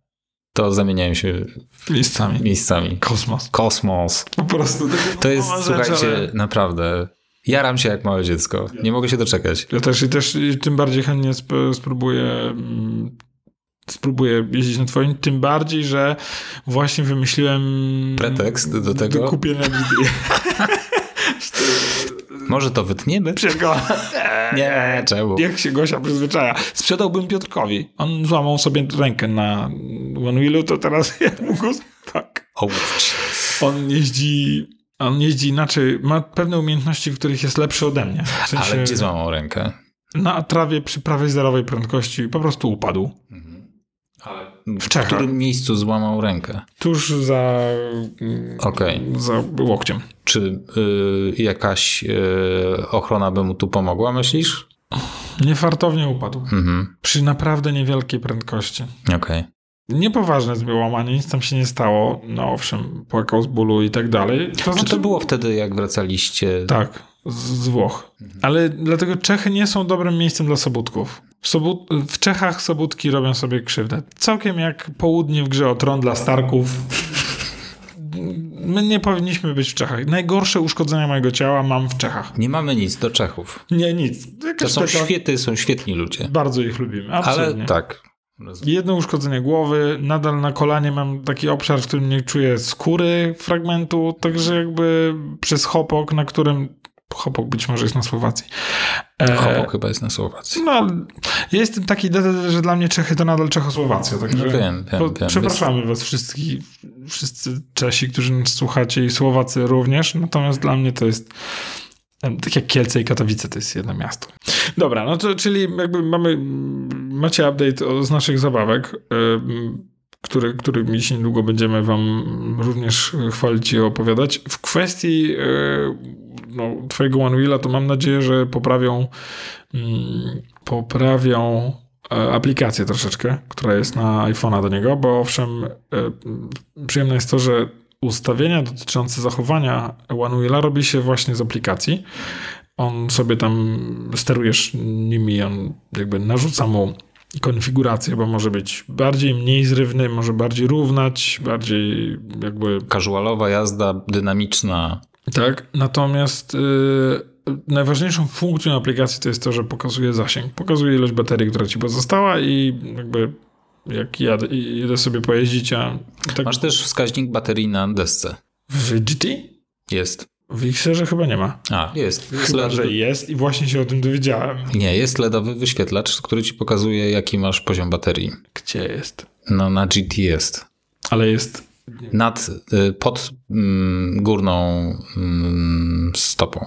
Speaker 2: to zamieniają się
Speaker 1: Miejscami.
Speaker 2: miejscami.
Speaker 1: Kosmos.
Speaker 2: Kosmos.
Speaker 1: Po prostu.
Speaker 2: To jest,
Speaker 1: mała rzecz,
Speaker 2: słuchajcie,
Speaker 1: ale-
Speaker 2: naprawdę Jaram się jak małe dziecko. Nie mogę się doczekać.
Speaker 1: Ja też i też i tym bardziej chętnie sp- spróbuję mm, spróbuję jeździć na twoim, tym bardziej, że właśnie wymyśliłem
Speaker 2: Pretekst do tego?
Speaker 1: Do kupienia GT.
Speaker 2: Może to wytniemy?
Speaker 1: Czego?
Speaker 2: Nie, czemu?
Speaker 1: Jak się Gosia przyzwyczaja. Sprzedałbym Piotrkowi. On złamał sobie rękę na One Wheelu, to teraz ja mu go... Tak. On jeździ... On jeździ inaczej, ma pewne umiejętności, w których jest lepszy ode mnie. W sensie
Speaker 2: Ale gdzie złamał rękę?
Speaker 1: Na trawie przy prawej zerowej prędkości po prostu upadł.
Speaker 2: Ale
Speaker 1: W
Speaker 2: w
Speaker 1: Czechach.
Speaker 2: którym miejscu złamał rękę?
Speaker 1: Tuż za,
Speaker 2: Okej.
Speaker 1: za łokciem.
Speaker 2: Czy y, jakaś y, ochrona by mu tu pomogła, myślisz?
Speaker 1: Niefartownie upadł.
Speaker 2: Mhm.
Speaker 1: Przy naprawdę niewielkiej prędkości.
Speaker 2: Okej.
Speaker 1: Niepoważne było łamanie, nic tam się nie stało. No owszem, płakał z bólu i tak dalej. To
Speaker 2: Czy
Speaker 1: znaczy,
Speaker 2: to było wtedy, jak wracaliście?
Speaker 1: Tak, z, Włoch. Ale dlatego Czechy nie są dobrym miejscem dla sobótków. W, w Czechach sobótki robią sobie krzywdę. Całkiem jak południe w grze o tron dla Starków. My nie powinniśmy być w Czechach. Najgorsze uszkodzenia mojego ciała mam w Czechach.
Speaker 2: Nie mamy nic do Czechów.
Speaker 1: Nie, nic.
Speaker 2: To
Speaker 1: Jakaś
Speaker 2: są
Speaker 1: taka-
Speaker 2: świety, są świetni ludzie.
Speaker 1: Bardzo ich lubimy, absolutnie.
Speaker 2: Ale tak. Rozumiem.
Speaker 1: Jedno uszkodzenie głowy, nadal na kolanie mam taki obszar, w którym nie czuję skóry fragmentu, także jakby przez hopok, na którym hopok być może jest na Słowacji. E,
Speaker 2: Chopok chyba jest na Słowacji.
Speaker 1: No, ja jestem taki że dla mnie Czechy to nadal Czechosłowacja, także
Speaker 2: No wiem, wiem,
Speaker 1: po-
Speaker 2: wiem.
Speaker 1: przepraszamy was wszystkich, wszyscy Czesi, którzy nas słuchacie i Słowacy również, natomiast dla mnie to jest tak jak Kielce i Katowice to jest jedno miasto. Dobra, no to czyli jakby mamy, macie update z naszych zabawek, em, który, którymi się niedługo będziemy wam również chwalić i opowiadać. W kwestii no, twojego One Wheela to mam nadzieję, że poprawią poprawią aplikację troszeczkę, która jest na iPhone'a do niego, bo owszem, e, przyjemne jest to, że ustawienia dotyczące zachowania One Wheela robi się właśnie z aplikacji. On sobie tam sterujesz nimi, on jakby narzuca mu konfigurację, bo może być bardziej, mniej zrywny, może bardziej równać, bardziej jakby
Speaker 2: Casualowa jazda, dynamiczna.
Speaker 1: tak, natomiast yy, najważniejszą funkcją aplikacji to jest to, że pokazuje zasięg. Pokazuje ilość baterii, która ci pozostała i jakby jak jadę, idę sobie pojeździć, a tak
Speaker 2: Masz też wskaźnik baterii na desce.
Speaker 1: w GT?
Speaker 2: Jest.
Speaker 1: W Xerze chyba nie ma.
Speaker 2: A, jest. jest
Speaker 1: Chyba,
Speaker 2: LED...
Speaker 1: że jest i właśnie się o tym dowiedziałem.
Speaker 2: Nie, jest LEDowy wyświetlacz, który ci pokazuje, jaki masz poziom baterii.
Speaker 1: Gdzie jest?
Speaker 2: No, na GT jest.
Speaker 1: Ale jest...
Speaker 2: Nad, y, pod mm, górną mm, stopą.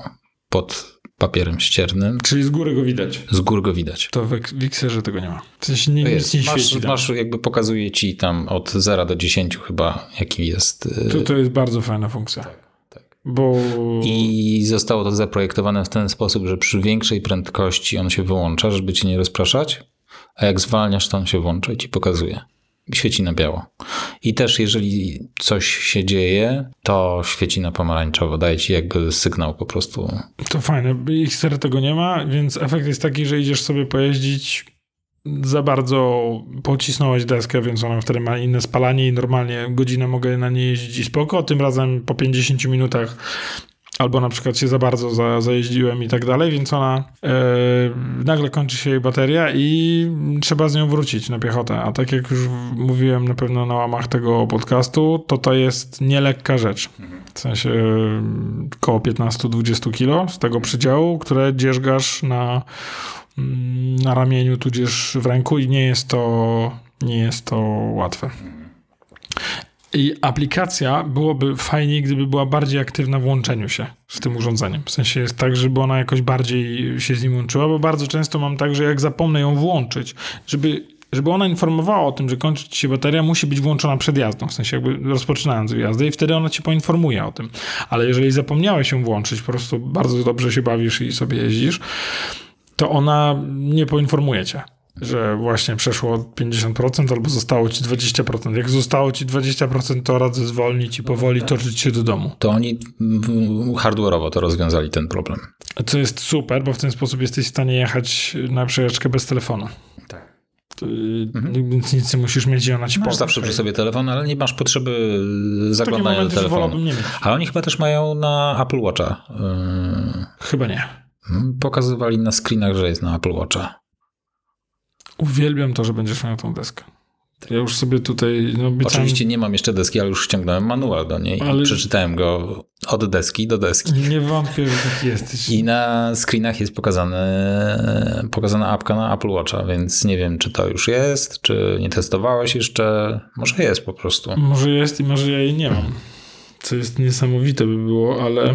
Speaker 2: Pod papierem ściernym.
Speaker 1: Czyli z góry go widać.
Speaker 2: Z góry go widać.
Speaker 1: To w, w Xerze tego nie ma. W sensie nie,
Speaker 2: To
Speaker 1: nic
Speaker 2: jest.
Speaker 1: nie
Speaker 2: Masz,
Speaker 1: świeci tam.
Speaker 2: masz jakby pokazuje ci tam od 0 do 10 chyba, jaki jest. y,
Speaker 1: To, to jest bardzo fajna funkcja.
Speaker 2: tak.
Speaker 1: Bo...
Speaker 2: I zostało to zaprojektowane w ten sposób, że przy większej prędkości on się wyłącza, żeby cię nie rozpraszać, a jak zwalniasz, to on się włącza i ci pokazuje. Świeci na biało. I też jeżeli coś się dzieje, to świeci na pomarańczowo. Daje ci jakby sygnał po prostu.
Speaker 1: To fajne. XR tego nie ma, więc efekt jest taki, że idziesz sobie pojeździć, za bardzo pocisnąłeś deskę, więc ona wtedy ma inne spalanie i normalnie godzinę mogę na niej jeździć i spoko. Tym razem po 50 minutach albo na przykład się za bardzo za, zajeździłem i tak dalej, więc ona e, nagle kończy się jej bateria i trzeba z nią wrócić na piechotę. A tak jak już mówiłem na pewno na łamach tego podcastu, to to jest nielekka rzecz. W sensie e, koło 15-20 kilo z tego przydziału, które dzierżgasz na, mm, na ramieniu, tudzież w ręku i nie jest to, nie jest to łatwe. I aplikacja byłoby fajniej, gdyby była bardziej aktywna w łączeniu się z tym urządzeniem. W sensie jest tak, żeby ona jakoś bardziej się z nim łączyła, bo bardzo często mam tak, że jak zapomnę ją włączyć, żeby, żeby ona informowała o tym, że kończy ci się bateria, musi być włączona przed jazdą, w sensie jakby rozpoczynając jazdę i wtedy ona ci poinformuje o tym. Ale jeżeli zapomniałeś ją włączyć, po prostu bardzo dobrze się bawisz i sobie jeździsz, to ona nie poinformuje cię, że właśnie przeszło 50% albo zostało ci 20%. Jak zostało ci 20%, to radzę zwolnić i powoli toczyć się do domu.
Speaker 2: To oni hardware'owo to rozwiązali ten problem.
Speaker 1: Co jest super, bo w ten sposób jesteś w stanie jechać na przejażdżkę bez telefonu.
Speaker 2: Tak.
Speaker 1: mhm. Więc nic nie musisz mieć i ona ci
Speaker 2: Masz zawsze przy sobie telefon, ale nie masz potrzeby zaglądania do telefonu. Nie mieć. Ale oni chyba też mają na Apple Watcha.
Speaker 1: Yy... Chyba nie.
Speaker 2: Pokazywali na screenach, że jest na Apple Watcha.
Speaker 1: Uwielbiam to, że będziesz miał tą deskę. Ja już sobie tutaj. No,
Speaker 2: obiecałem... Oczywiście nie mam jeszcze deski, ale już ściągnąłem manual do niej ale... i przeczytałem go od deski do deski.
Speaker 1: Nie wątpię, że taki jesteś.
Speaker 2: I na screenach jest pokazane, pokazana apka na Apple Watcha, więc nie wiem, czy to już jest, czy nie testowałeś jeszcze. Może jest po prostu.
Speaker 1: Może jest i może ja jej nie mam. Co jest niesamowite by było, ale.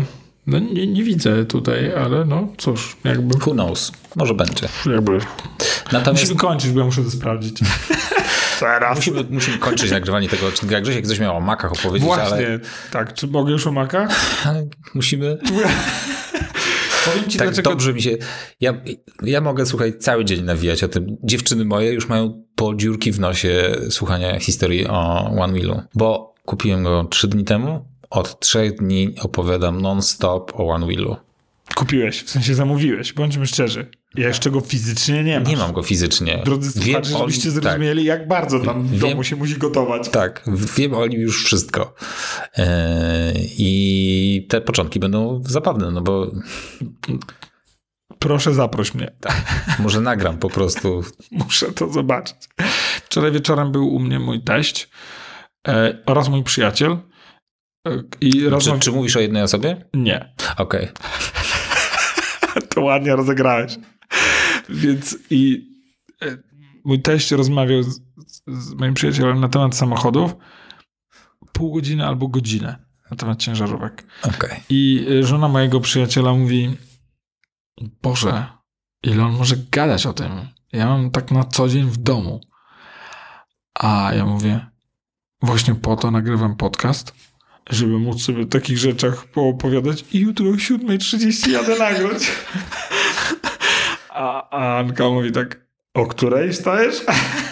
Speaker 1: No nie, nie widzę tutaj, ale no cóż, jakby...
Speaker 2: Who knows? Może będzie.
Speaker 1: Jakby... Natomiast... Musimy kończyć, bo ja muszę to sprawdzić.
Speaker 2: Teraz. Musimy, musimy kończyć nagrywanie tego odcinka. Grzesiek coś miał o makach opowiedzieć,
Speaker 1: Właśnie,
Speaker 2: ale...
Speaker 1: tak. Czy mogę już o makach?
Speaker 2: musimy... Powiem ci, tak dlaczego... dobrze mi się... Ja, ja mogę, słuchaj, cały dzień nawijać o tym. Dziewczyny moje już mają po dziurki w nosie słuchania historii o One Wheelu, bo kupiłem go trzy dni temu. Od trzech dni opowiadam non-stop o One Wheelu.
Speaker 1: Kupiłeś, w sensie zamówiłeś, bądźmy szczerzy. Ja jeszcze go fizycznie nie mam.
Speaker 2: Nie mam go fizycznie.
Speaker 1: Drodzy słuchacze, żebyście tak. zrozumieli, tak. jak bardzo tam w domu się musi gotować.
Speaker 2: Tak, wiem o nim już wszystko. Yy, I te początki będą zabawne, no bo...
Speaker 1: Proszę zaproś mnie.
Speaker 2: Tak, może nagram po prostu.
Speaker 1: Muszę to zobaczyć. Wczoraj wieczorem był u mnie mój teść e, oraz mój przyjaciel.
Speaker 2: E, I czy, czy mówisz o jednej osobie?
Speaker 1: Nie.
Speaker 2: Okej.
Speaker 1: Okay. to ładnie rozegrałeś. Więc i e, mój teść rozmawiał z, z moim przyjacielem na temat samochodów pół godziny albo godzinę na temat ciężarówek.
Speaker 2: Okay.
Speaker 1: I e, żona mojego przyjaciela mówi Boże, ile on może gadać o tym? Ja mam tak na co dzień w domu. A ja mówię, właśnie po to nagrywam podcast, żeby móc sobie o takich rzeczach poopowiadać i jutro o 7.30 jadę nagrać. A, a Anka mówi tak, o której stajesz?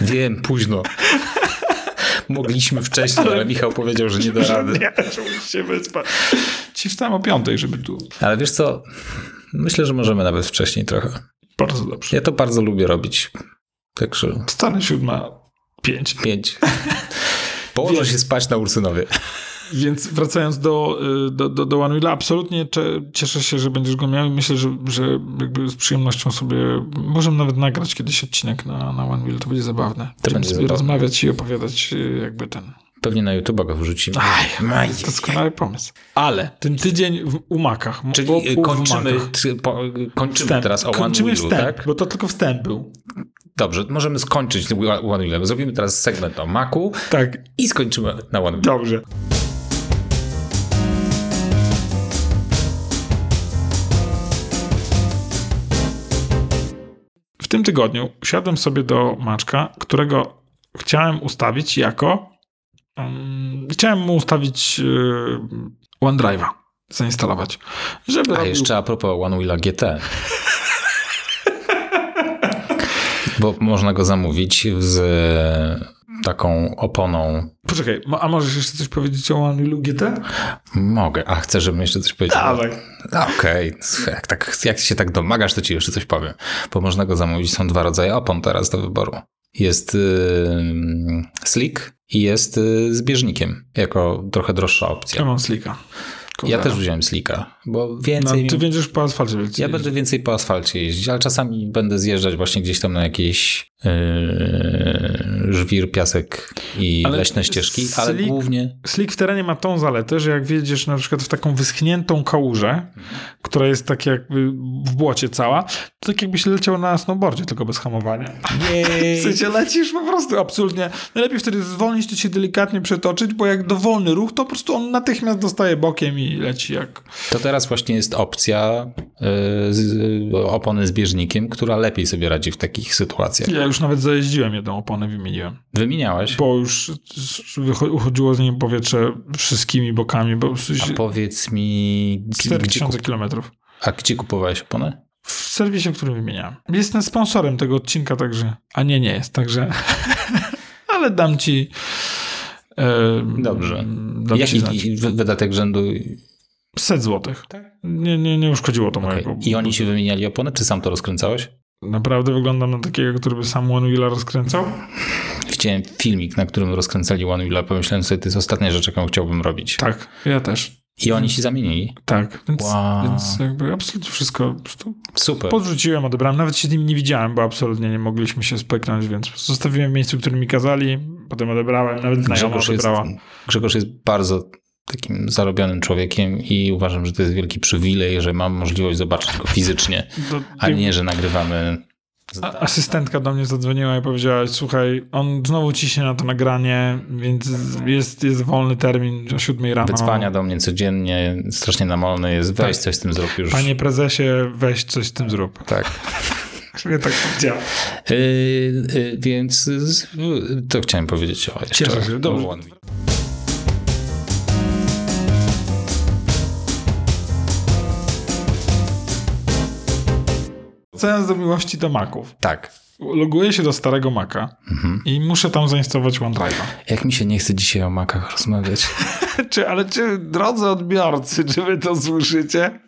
Speaker 2: Wiem, późno. Mogliśmy wcześniej, ale, ale Michał powiedział, że nie da rady.
Speaker 1: Nie, się wyspać. Ci wstałem o piątej, żeby tu...
Speaker 2: Ale wiesz co, myślę, że możemy nawet wcześniej trochę.
Speaker 1: Bardzo dobrze.
Speaker 2: Ja to bardzo lubię robić. Także...
Speaker 1: Stanę siódma, pięć.
Speaker 2: Pięć. Położę się spać na Ursynowie.
Speaker 1: Więc wracając do, y, do, do, do One absolutnie cieszę się, że będziesz go miał i myślę, że, że jakby z przyjemnością sobie możemy nawet nagrać kiedyś odcinek na, na One Wheel, to będzie zabawne. To będzie sobie zabawne. rozmawiać i opowiadać y, jakby ten...
Speaker 2: Pewnie na YouTube go wrzucimy.
Speaker 1: Aj, Aj, to doskonały pomysł. Ale ten tydzień w, u Makach.
Speaker 2: Czyli kończymy, po, kończymy wstęp, teraz o kończymy One Wheelu, wstęp, tak?
Speaker 1: Bo to tylko wstęp był.
Speaker 2: Dobrze, możemy skończyć One Wheel. Zrobimy teraz segment o Macu
Speaker 1: tak.
Speaker 2: i skończymy na One Wheel.
Speaker 1: Dobrze. W tym tygodniu usiadłem sobie do Maczka, którego chciałem ustawić jako. Um, chciałem mu ustawić yy, OneDrive'a, zainstalować.
Speaker 2: Żeby A robił... jeszcze a propos OneWheela GT. Bo można go zamówić z taką oponą.
Speaker 1: Poczekaj, a możesz jeszcze coś powiedzieć o Unreal GT?
Speaker 2: Mogę, a chcę, żebym jeszcze coś powiedział?
Speaker 1: Dawaj.
Speaker 2: Okej, okay. jak, tak, jak się tak domagasz, to ci jeszcze coś powiem. Bo można go zamówić, są dwa rodzaje opon teraz do wyboru. Jest yy, slick i jest yy, z bieżnikiem, jako trochę droższa opcja.
Speaker 1: Ja mam slicka.
Speaker 2: Ja też wziąłem slika, bo więcej...
Speaker 1: No, ty będziesz po asfalcie jeździć.
Speaker 2: Ja będę więcej po asfalcie jeździć, ale czasami będę zjeżdżać właśnie gdzieś tam na jakieś yy, żwir, piasek i ale leśne ścieżki, ale slick, głównie...
Speaker 1: Slick w terenie ma tą zaletę, że jak wjedziesz na przykład w taką wyschniętą kałużę, która jest tak jakby w błocie cała, to tak jakbyś leciał na snowboardzie, tylko bez hamowania. W sensie lecisz po prostu absolutnie. Najlepiej wtedy zwolnić, to się delikatnie przetoczyć, bo jak dowolny ruch, to po prostu on natychmiast dostaje bokiem i leci jak...
Speaker 2: To teraz właśnie jest opcja yy, z, opony z bieżnikiem, która lepiej sobie radzi w takich sytuacjach.
Speaker 1: Ja już nawet zajeździłem jedną oponę, wymieniłem.
Speaker 2: Wymieniałeś?
Speaker 1: Bo już uchodziło z niej powietrze wszystkimi bokami. Bo
Speaker 2: A powiedz mi...
Speaker 1: 4000 kilometrów.
Speaker 2: A gdzie kupowałeś oponę?
Speaker 1: W serwisie, który wymieniałem. Jestem sponsorem tego odcinka, także... A nie, nie jest, także... Ale dam ci...
Speaker 2: Dobrze. Dam Jaki ci wydatek rzędu
Speaker 1: Set złotych. Tak? Nie, nie, nie uszkodziło to okay. mojego.
Speaker 2: I oni ci wymieniali opony, czy sam to rozkręcałeś?
Speaker 1: Naprawdę wyglądam na takiego, który by sam One Wheela rozkręcał?
Speaker 2: Widziałem filmik, na którym rozkręcali One Wheela, pomyślałem sobie, to jest ostatnia rzecz, jaką chciałbym robić.
Speaker 1: Tak, ja też.
Speaker 2: I oni się zamienili.
Speaker 1: Tak, więc,
Speaker 2: Wow.
Speaker 1: więc jakby absolutnie wszystko
Speaker 2: Super.
Speaker 1: podrzuciłem, odebrałem. Nawet się z nim nie widziałem, bo absolutnie nie mogliśmy się spyknąć, więc zostawiłem w miejscu, w którym mi kazali, potem odebrałem, nawet znajoma
Speaker 2: Grzegorz jest,
Speaker 1: odebrała.
Speaker 2: Grzegorz jest bardzo takim zarobionym człowiekiem i uważam, że to jest wielki przywilej, że mam możliwość zobaczyć go fizycznie,
Speaker 1: Do,
Speaker 2: a nie, że nagrywamy.
Speaker 1: A- Asystentka do mnie zadzwoniła i powiedziała, słuchaj, on znowu ciśnie na to nagranie, więc jest, jest wolny termin o 7 rano.
Speaker 2: Wycwania do mnie codziennie, strasznie namolny jest, weź
Speaker 1: Tak.
Speaker 2: coś z tym zrób już.
Speaker 1: Panie prezesie, weź coś z tym zrób.
Speaker 2: Tak.
Speaker 1: Ja tak powiedziała.
Speaker 2: Yy, yy, więc to chciałem powiedzieć o jeszcze.
Speaker 1: Cieszę się, dobrze.
Speaker 2: One
Speaker 1: Wracając do miłości do Maców.
Speaker 2: Tak.
Speaker 1: Loguję się do starego Maca
Speaker 2: Mhm.
Speaker 1: i muszę tam zainstalować OneDrive'a.
Speaker 2: Jak mi się nie chce dzisiaj o makach rozmawiać.
Speaker 1: Czy, ale czy, drodzy odbiorcy, czy wy to słyszycie?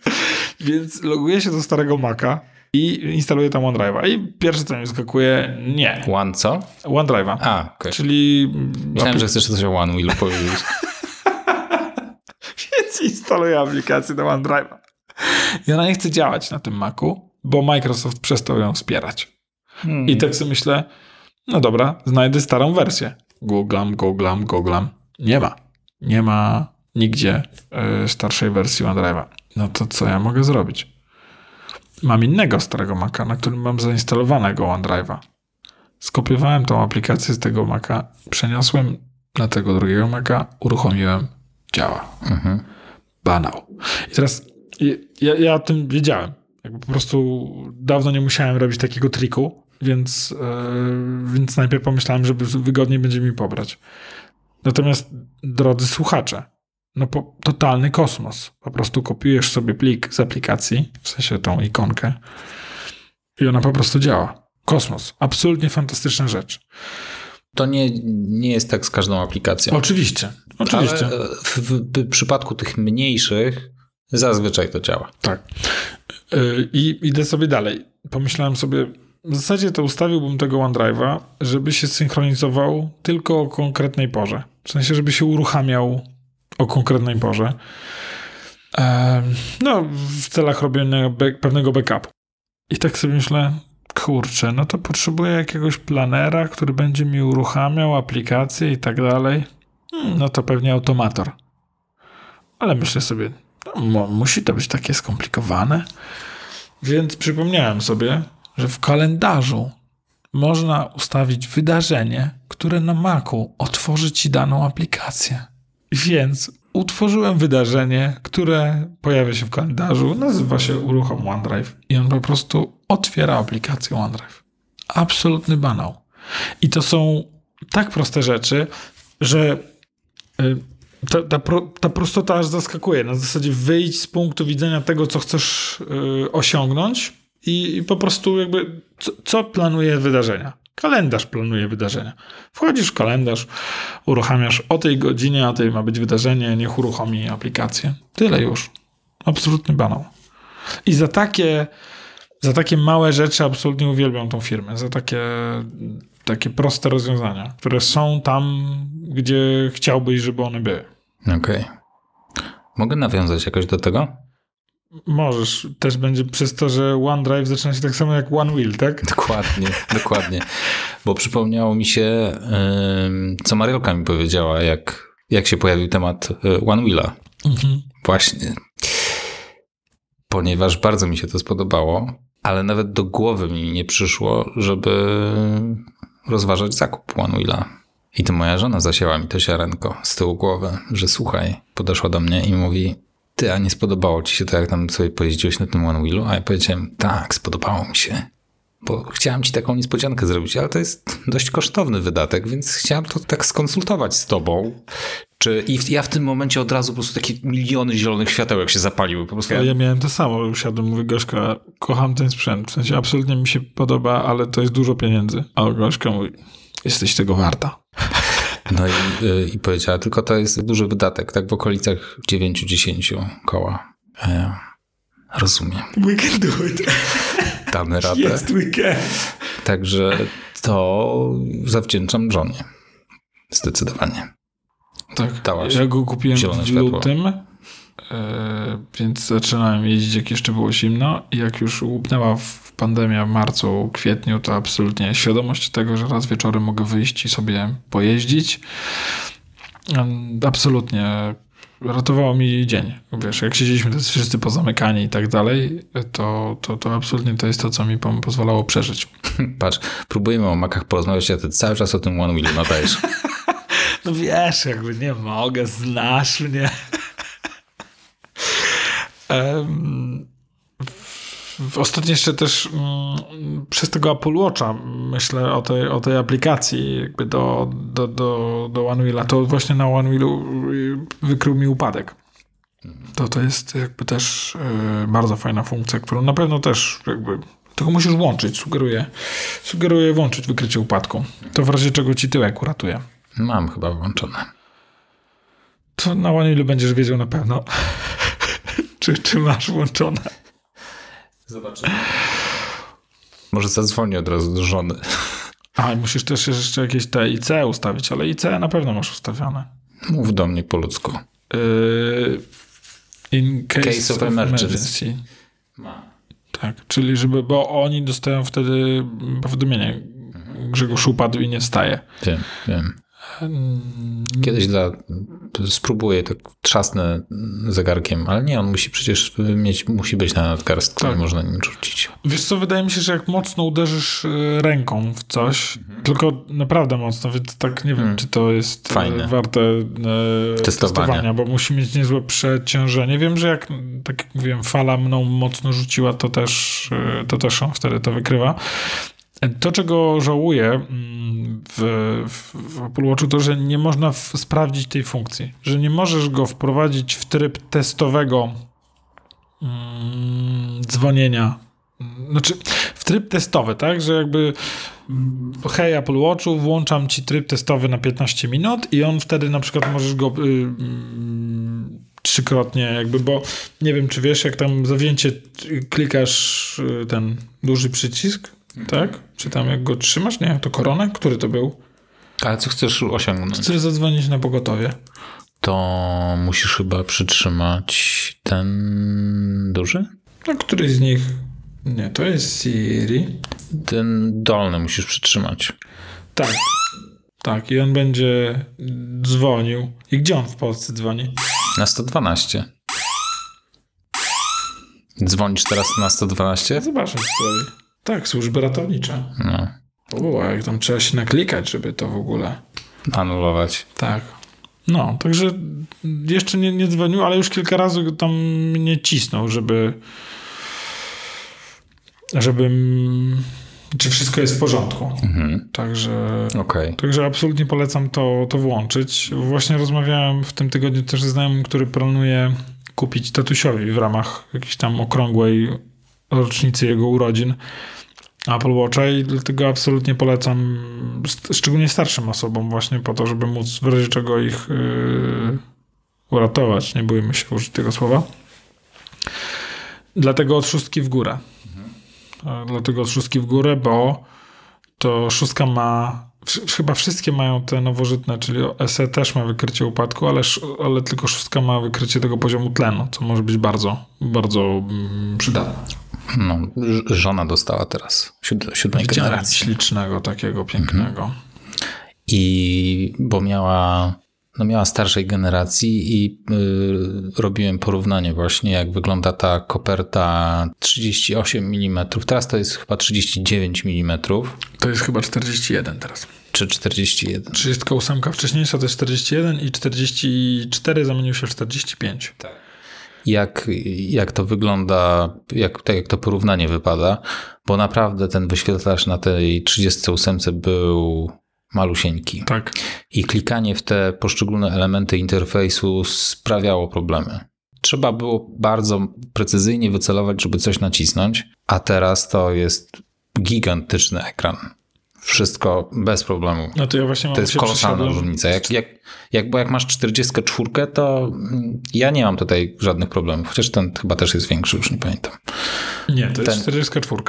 Speaker 1: Więc loguję się do starego Maca i instaluję tam OneDrive'a. I pierwsze co mi skakuje, nie.
Speaker 2: One co?
Speaker 1: OneDrive'a.
Speaker 2: A, okej.
Speaker 1: Czyli
Speaker 2: Myślałem, że chcesz coś o One Wheelu powiedzieć.
Speaker 1: Więc instaluję aplikację do OneDrive'a. I ona nie chce działać na tym Macu, bo Microsoft przestał ją wspierać.
Speaker 2: Hmm.
Speaker 1: I tak sobie myślę, no dobra, znajdę starą wersję. Googlam, googlam, googlam. Nie ma. Nie ma nigdzie y, starszej wersji OneDrive'a. No to co ja mogę zrobić? Mam innego starego Maca, na którym mam zainstalowanego OneDrive'a. Skopiowałem tą aplikację z tego Maca, przeniosłem na tego drugiego Maca, uruchomiłem, działa
Speaker 2: Mhm.
Speaker 1: banał. I teraz ja, ja o tym wiedziałem. Jakby po prostu dawno nie musiałem robić takiego triku, więc, yy, więc najpierw pomyślałem, żeby wygodniej będzie mi pobrać. Natomiast, drodzy słuchacze, no po, totalny kosmos. Po prostu kopiujesz sobie plik z aplikacji, w sensie tą ikonkę i ona po prostu działa. Kosmos. Absolutnie fantastyczna rzecz.
Speaker 2: To nie, nie jest tak z każdą aplikacją.
Speaker 1: Oczywiście. Oczywiście.
Speaker 2: Ale e, w, w, w przypadku tych mniejszych zazwyczaj to działa.
Speaker 1: Tak. Yy, I idę sobie dalej. Pomyślałem sobie, w zasadzie to ustawiłbym tego OneDrive'a, żeby się synchronizował tylko o konkretnej porze. W sensie, żeby się uruchamiał o konkretnej porze. No, w celach robienia pewnego backupu. I tak sobie myślę, kurczę, no to potrzebuję jakiegoś planera, który będzie mi uruchamiał aplikacje i tak dalej. Hmm, No to pewnie automator. Ale myślę sobie, musi to być takie skomplikowane. Więc przypomniałem sobie, że w kalendarzu można ustawić wydarzenie, które na Macu otworzy ci daną aplikację. Więc utworzyłem wydarzenie, które pojawia się w kalendarzu, nazywa się Uruchom OneDrive i on po prostu otwiera aplikację OneDrive. Absolutny banał. I to są tak proste rzeczy, że y, ta, ta, pro, ta prostota aż zaskakuje. Na zasadzie wyjdź z punktu widzenia tego, co chcesz y, osiągnąć i, i po prostu jakby co, co planuje wydarzenia. Kalendarz planuje wydarzenia. Wchodzisz w kalendarz, uruchamiasz o tej godzinie, a tej ma być wydarzenie, niech uruchomi aplikację. Tyle już. Absolutny banał. I za takie, za takie małe rzeczy absolutnie uwielbiam tą firmę. Za takie, takie proste rozwiązania, które są tam, gdzie chciałbyś, żeby one były.
Speaker 2: Okej. Mogę nawiązać jakoś do tego?
Speaker 1: Możesz. Też będzie przez to, że OneDrive zaczyna się tak samo jak OneWheel, tak?
Speaker 2: Dokładnie, dokładnie. Bo przypomniało mi się, co Mariolka mi powiedziała, jak, jak się pojawił temat y, One Wheela.
Speaker 1: Mhm.
Speaker 2: Właśnie. Ponieważ bardzo mi się to spodobało, ale nawet do głowy mi nie przyszło, żeby rozważać zakup Wheela. I to moja żona zasięła mi to ziarenko z tyłu głowy, że słuchaj, podeszła do mnie i mówi, ty, a nie spodobało ci się to, jak tam sobie pojeździłeś na tym One Wheelu? A ja powiedziałem, tak, spodobało mi się. Bo chciałem ci taką niespodziankę zrobić, ale to jest dość kosztowny wydatek, więc chciałem to tak skonsultować z tobą. Czy, I w, ja w tym momencie od razu po prostu takie miliony zielonych światełek się zapaliły. Po prostu ja,
Speaker 1: ja miałem to samo. Usiadłem, mówię, Gośka, kocham ten sprzęt. W sensie absolutnie mi się podoba, ale to jest dużo pieniędzy. A Gośka mówi, jesteś tego warta.
Speaker 2: no i, y, i powiedziała, tylko to jest duży wydatek, tak w okolicach 9-10 koła. Ja rozumiem.
Speaker 1: We can do it.
Speaker 2: damy radę.
Speaker 1: Jest weekend.
Speaker 2: Także to zawdzięczam żonie. Zdecydowanie.
Speaker 1: Tak,
Speaker 2: Dałaś
Speaker 1: ja go kupiłem
Speaker 2: zielone
Speaker 1: w
Speaker 2: światło.
Speaker 1: lutym, e, więc zaczynałem jeździć jak jeszcze było zimno i jak już łupnęła w pandemia w marcu, kwietniu, to absolutnie świadomość tego, że raz wieczorem mogę wyjść i sobie pojeździć, em, absolutnie ratowało mi dzień. Wiesz, jak siedzieliśmy wszyscy pozamykani i tak dalej, to, to, to absolutnie to jest to, co mi pozwalało przeżyć.
Speaker 2: Patrz, próbujemy o makach porozmawiać, a ty cały czas o tym One Wheel nadajesz.
Speaker 1: No wiesz, jakby nie mogę, znasz mnie. W- Ostatnio jeszcze też mm, przez tego Apple Watcha myślę o tej, o tej aplikacji jakby do, do, do, do OneWheela. To właśnie na OneWheelu y, wykrył mi upadek. To, to jest jakby też y, bardzo fajna funkcja, którą na pewno też jakby tylko musisz włączyć. Sugeruję, sugeruję włączyć wykrycie upadku. To w razie czego ci tyłek uratuje.
Speaker 2: Mam chyba włączone.
Speaker 1: To na OneWheelu będziesz wiedział na pewno, czy, czy masz włączone.
Speaker 2: Zobaczymy. Może zadzwonię od razu do żony.
Speaker 1: A, i musisz też jeszcze jakieś te IC ustawić, ale IC na pewno masz ustawione.
Speaker 2: Mów do mnie po ludzku.
Speaker 1: Yy, in case,
Speaker 2: Case of
Speaker 1: of,
Speaker 2: emergency.
Speaker 1: emergency. Tak, czyli żeby, bo oni dostają wtedy powiadomienie, Grzegorz upadł i nie wstaje.
Speaker 2: Wiem, wiem. Kiedyś dla, spróbuję, tak trzasnę zegarkiem, ale nie, on musi przecież mieć, musi być na nadgarstku,
Speaker 1: Tak.
Speaker 2: nie można nim rzucić.
Speaker 1: Wiesz co, wydaje mi się, że jak mocno uderzysz y, ręką w coś, tylko naprawdę mocno, więc tak nie wiem, czy to jest
Speaker 2: Mhm. Fajne.
Speaker 1: Warte e,
Speaker 2: Testowania.
Speaker 1: testowania, bo musi mieć niezłe przeciążenie. Wiem, że jak, tak jak mówiłem, fala mną mocno rzuciła, to też, e, to też on wtedy to wykrywa. To, czego żałuję mm, w, w, w Apple Watchu, to, że nie można w, sprawdzić tej funkcji. Że nie możesz go wprowadzić w tryb testowego mm, dzwonienia. Znaczy, w tryb testowy, tak? Że jakby mm, hej Apple Watchu, włączam ci tryb testowy na 15 minut i on wtedy na przykład możesz go y, mm, trzykrotnie jakby, bo nie wiem, czy wiesz, jak tam zawzięcie y, klikasz y, ten duży przycisk, tak? Czy tam jak go trzymasz? Nie, to koronę? Który to był?
Speaker 2: Ale co chcesz osiągnąć?
Speaker 1: Chcesz zadzwonić na pogotowie.
Speaker 2: To musisz chyba przytrzymać ten duży?
Speaker 1: No, któryś z nich... Nie, to jest Siri.
Speaker 2: Ten dolny musisz przytrzymać.
Speaker 1: Tak. Tak, i on będzie dzwonił. I gdzie on w Polsce dzwoni?
Speaker 2: Na 112. Dzwonisz teraz na 112?
Speaker 1: Zobaczmy co robi. Tak, służby ratownicze.
Speaker 2: No,
Speaker 1: O, jak tam trzeba się naklikać, żeby to w ogóle...
Speaker 2: anulować.
Speaker 1: Tak. No, także jeszcze nie, nie dzwonił, ale już kilka razy tam mnie cisnął, żeby żeby czy wszystko jest w porządku. Także
Speaker 2: Okej.
Speaker 1: Także absolutnie polecam to, to włączyć. Właśnie rozmawiałem w tym tygodniu też ze znajomym, który planuje kupić tatusiowi w ramach jakiejś tam okrągłej rocznicy jego urodzin Apple Watcha i dlatego absolutnie polecam szczególnie starszym osobom właśnie po to, żeby móc w razie czego ich yy, uratować. Nie bójmy się użyć tego słowa. Dlatego od szóstki w górę. E, Dlatego od szóstki w górę, bo to szóstka ma. Chyba wszystkie mają te nowożytne, czyli SE też ma wykrycie upadku, ale, ale tylko szóstka ma wykrycie tego poziomu tlenu, co może być bardzo, bardzo mm, przydatne.
Speaker 2: No, żona dostała teraz siód- siódmej
Speaker 1: Widziałem
Speaker 2: generacji.
Speaker 1: ślicznego, takiego pięknego.
Speaker 2: I bo miała, no miała starszej generacji i y, robiłem porównanie właśnie, jak wygląda ta koperta 38 mm. Teraz to jest chyba 39 mm,
Speaker 1: To jest chyba 41 teraz.
Speaker 2: czy 41.
Speaker 1: 38 wcześniejsza to jest 41 i 44 zamienił się w 45.
Speaker 2: Jak, jak to wygląda, jak, tak jak to porównanie wypada, bo naprawdę ten wyświetlacz na tej 38 był malusieńki.
Speaker 1: Tak.
Speaker 2: I klikanie w te poszczególne elementy interfejsu sprawiało problemy. Trzeba było bardzo precyzyjnie wycelować, żeby coś nacisnąć, a teraz to jest gigantyczny ekran. Wszystko bez problemu.
Speaker 1: No to ja właśnie mam
Speaker 2: To jest kolosalna różnica. Jak, jak, jak, bo jak masz 44, to ja nie mam tutaj żadnych problemów. Chociaż ten chyba też jest większy, już nie pamiętam.
Speaker 1: Nie, to jest
Speaker 2: Ten-
Speaker 1: 44.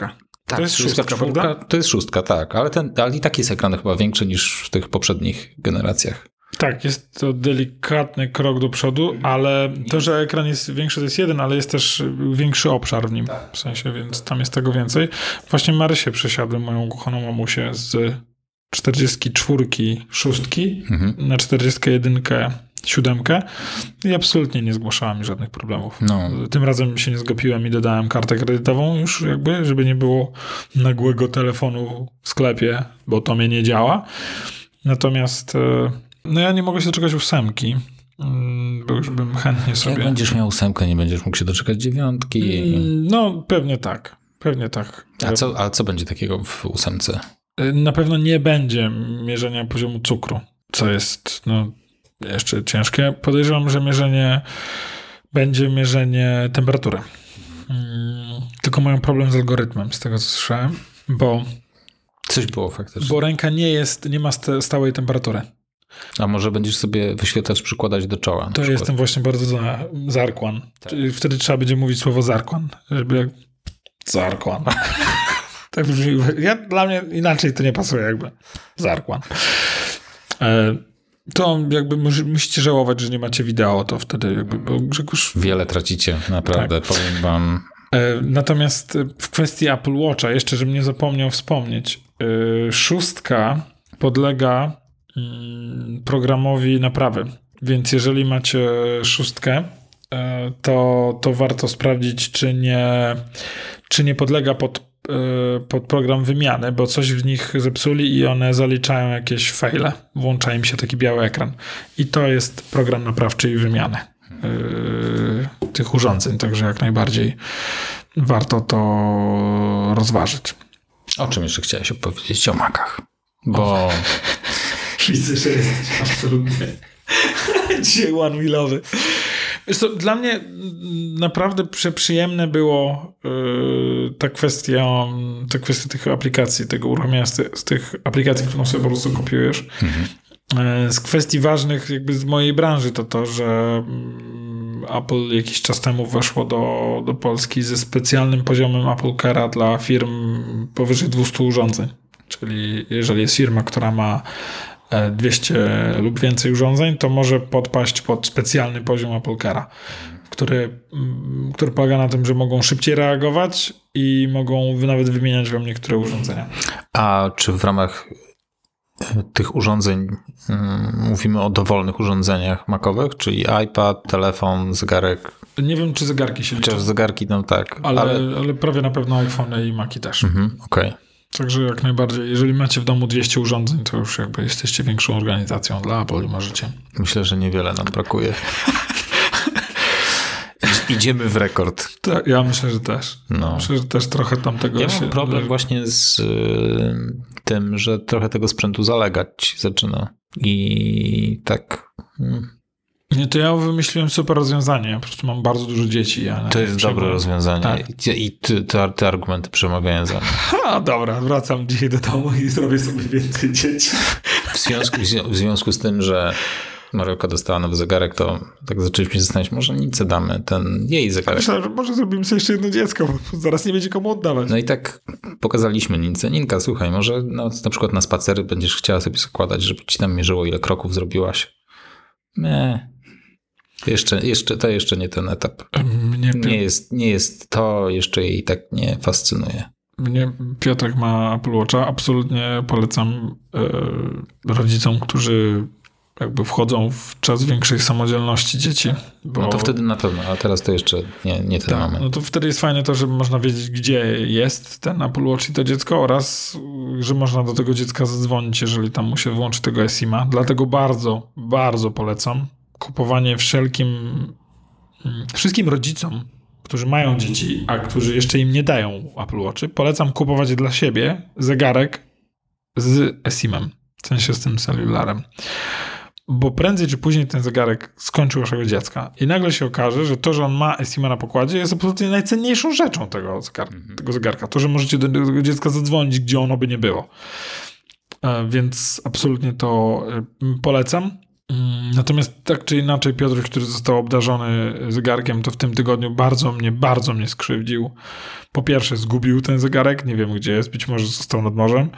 Speaker 2: Tak,
Speaker 1: to jest szóstka,
Speaker 2: czwórka,
Speaker 1: prawda?
Speaker 2: To jest szóstka, tak, ale, ten, ale i tak jest ekran chyba większy niż w tych poprzednich generacjach.
Speaker 1: Tak, jest to delikatny krok do przodu, ale to, że ekran jest większy, to jest jeden, ale jest też większy obszar w nim, w sensie, więc tam jest tego więcej. Właśnie Marysię przesiadłem, moją kochaną mamusię z 44 szóstki
Speaker 2: Mhm.
Speaker 1: na 41 siódemkę i absolutnie nie zgłaszała mi żadnych problemów.
Speaker 2: No.
Speaker 1: Tym razem się nie zgapiłem i dodałem kartę kredytową już jakby, żeby nie było nagłego telefonu w sklepie, bo to mnie nie działa. Natomiast e, no ja nie mogę się doczekać ósemki, mm, bo już bym chętnie
Speaker 2: Jak
Speaker 1: sobie...
Speaker 2: będziesz miał ósemkę, nie będziesz mógł się doczekać dziewiątki.
Speaker 1: Mm, No pewnie tak, pewnie tak.
Speaker 2: A co, a co będzie takiego w ósemce?
Speaker 1: E, Na pewno nie będzie mierzenia poziomu cukru, co jest no, jeszcze ciężkie. Podejrzewam, że mierzenie będzie mierzenie temperatury. Mm, Tylko mają problem z algorytmem, z tego co słyszałem, bo,
Speaker 2: Coś było faktycznie.
Speaker 1: bo ręka nie jest, nie ma sta- stałej temperatury.
Speaker 2: A może będziesz sobie wyświetlacz przykładać do czoła?
Speaker 1: To
Speaker 2: przykład?
Speaker 1: jestem właśnie bardzo za zarkłan. Czyli Wtedy trzeba będzie mówić słowo zarkłan, żeby jak zarkłan. tak brzmi. Ja, dla mnie inaczej to nie pasuje jakby. Zarkłan. E, to jakby mus- musicie żałować, że nie macie wideo, to wtedy jakby, bo Grzegorz...
Speaker 2: Wiele tracicie, naprawdę,
Speaker 1: Tak.
Speaker 2: powiem wam.
Speaker 1: E, natomiast w kwestii Apple Watcha, jeszcze żebym nie zapomniał wspomnieć, e, szóstka podlega programowi naprawy. Więc jeżeli macie szóstkę, e, to, to warto sprawdzić, czy nie, czy nie podlega pod, e, pod program wymiany, bo coś w nich zepsuli i one zaliczają jakieś faile. Włącza im się taki biały ekran. I to jest program naprawczy i wymiany e, tych urządzeń, także jak najbardziej warto to rozważyć.
Speaker 2: O czym jeszcze chciałeś opowiedzieć? O makach. Bo
Speaker 1: Widzę, że jesteś absolutnie dzisiaj one-wheelowy. Wiesz co, dla mnie naprawdę przeprzyjemne było yy, ta kwestia, ta kwestia tych aplikacji, tego uruchomienia z, z tych aplikacji, którą sobie po prostu kopiujesz. Yy, Z kwestii ważnych jakby z mojej branży to to, że mm, Apple jakiś czas temu weszło do, do Polski ze specjalnym poziomem Apple Care'a dla firm powyżej 200 urządzeń. Czyli jeżeli jest firma, która ma 200 lub więcej urządzeń, to może podpaść pod specjalny poziom Apple który, mm, który polega na tym, że mogą szybciej reagować i mogą nawet wymieniać wam niektóre urządzenia.
Speaker 2: A czy w ramach e, tych urządzeń mm, mówimy o dowolnych urządzeniach makowych, czyli iPad, telefon, zegarek?
Speaker 1: Nie wiem, czy zegarki się liczą,
Speaker 2: Chociaż zegarki, no tak.
Speaker 1: ale,
Speaker 2: ale...
Speaker 1: ale... prawie na pewno iPhone i Maci też.
Speaker 2: Mhm, Okej.
Speaker 1: Także jak najbardziej, jeżeli macie w domu 200 urządzeń, to już jakby jesteście większą organizacją dla Apple i możecie.
Speaker 2: Myślę, że niewiele nam brakuje. Idziemy w rekord.
Speaker 1: Tak, ja myślę, że też.
Speaker 2: No.
Speaker 1: Myślę, że też trochę tamtego
Speaker 2: Ja
Speaker 1: się...
Speaker 2: mam problem właśnie z y, tym, że trochę tego sprzętu zalegać zaczyna. I tak. mm,
Speaker 1: Nie, to ja wymyśliłem super rozwiązanie. Po prostu mam bardzo dużo dzieci. Ja
Speaker 2: To jest dobre rozwiązanie.
Speaker 1: Tak.
Speaker 2: I, ty, te, te argumenty przemawiają za mnie.
Speaker 1: Ha, dobra, wracam dzisiaj do domu i zrobię sobie więcej dzieci.
Speaker 2: W związku, w związku z tym, że Marioka dostała nowy zegarek, to tak zaczęliśmy się zastanawiać, może nic damy ten jej zegarek.
Speaker 1: Myślałem, że może zrobimy sobie jeszcze jedno dziecko, bo zaraz nie będzie komu oddawać.
Speaker 2: No i tak pokazaliśmy Nince. Ninka, słuchaj, może no, na przykład na spacery będziesz chciała sobie składać, żeby ci tam mierzyło, ile kroków zrobiłaś. Nie. Jeszcze, jeszcze, to jeszcze nie ten etap.
Speaker 1: Mnie,
Speaker 2: Nie jest, nie jest to, jeszcze jej tak nie fascynuje.
Speaker 1: mnie Piotrek ma Apple Watcha. Absolutnie polecam e, rodzicom, którzy jakby wchodzą w czas większej samodzielności dzieci. Bo...
Speaker 2: No to wtedy na pewno, a teraz to jeszcze nie, nie ten
Speaker 1: Tak,
Speaker 2: moment.
Speaker 1: no to wtedy jest fajne to, że można wiedzieć, gdzie jest ten Apple Watch i to dziecko oraz, że można do tego dziecka zadzwonić, jeżeli tam mu się włączy tego SIM-a. Dlatego bardzo, bardzo polecam kupowanie wszelkim, mm, wszystkim rodzicom, którzy mają dzieci, a którzy jeszcze im nie dają Apple Watchy, polecam kupować dla siebie zegarek z SIM-em, w sensie z tym celularem. Bo prędzej czy później ten zegarek skończy waszego dziecka i nagle się okaże, że to, że on ma SIM na pokładzie jest absolutnie najcenniejszą rzeczą tego, zegar tego zegarka. To, że możecie do tego dziecka zadzwonić, gdzie ono by nie było. E, Więc absolutnie to e, polecam. Mm, Natomiast tak czy inaczej Piotr, który został obdarzony zegarkiem, to w tym tygodniu bardzo mnie, bardzo mnie skrzywdził. Po pierwsze zgubił ten zegarek, nie wiem gdzie jest, być może został nad morzem.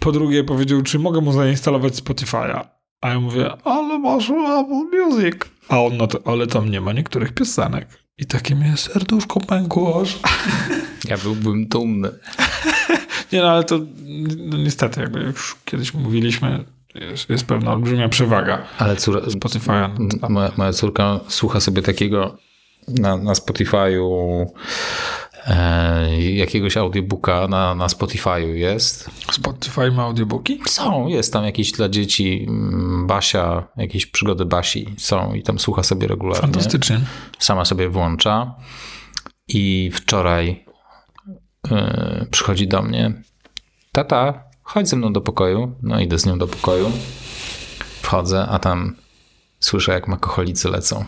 Speaker 1: Po drugie powiedział, czy mogę mu zainstalować Spotify'a. A ja mówię, ale masz Apple Music. A on na to, ale tam nie ma niektórych piosenek. I takie mnie serduszko pękło.
Speaker 2: Ja byłbym dumny.
Speaker 1: Nie no, ale to no, niestety, jakby już kiedyś mówiliśmy, jest, jest pewna olbrzymia przewaga
Speaker 2: Ale
Speaker 1: Spotify'a.
Speaker 2: moja, moja córka słucha sobie takiego na, na Spotify'u e, jakiegoś audiobooka na, na Spotify'u jest.
Speaker 1: Spotify ma audiobooki?
Speaker 2: Są, jest tam jakieś dla dzieci Basia, jakieś przygody Basi są i tam słucha sobie regularnie.
Speaker 1: Fantastycznie.
Speaker 2: Sama sobie włącza i wczoraj e, przychodzi do mnie tata, chodź ze mną do pokoju. No idę z nią do pokoju. Wchodzę, a tam słyszę jak makoholicy lecą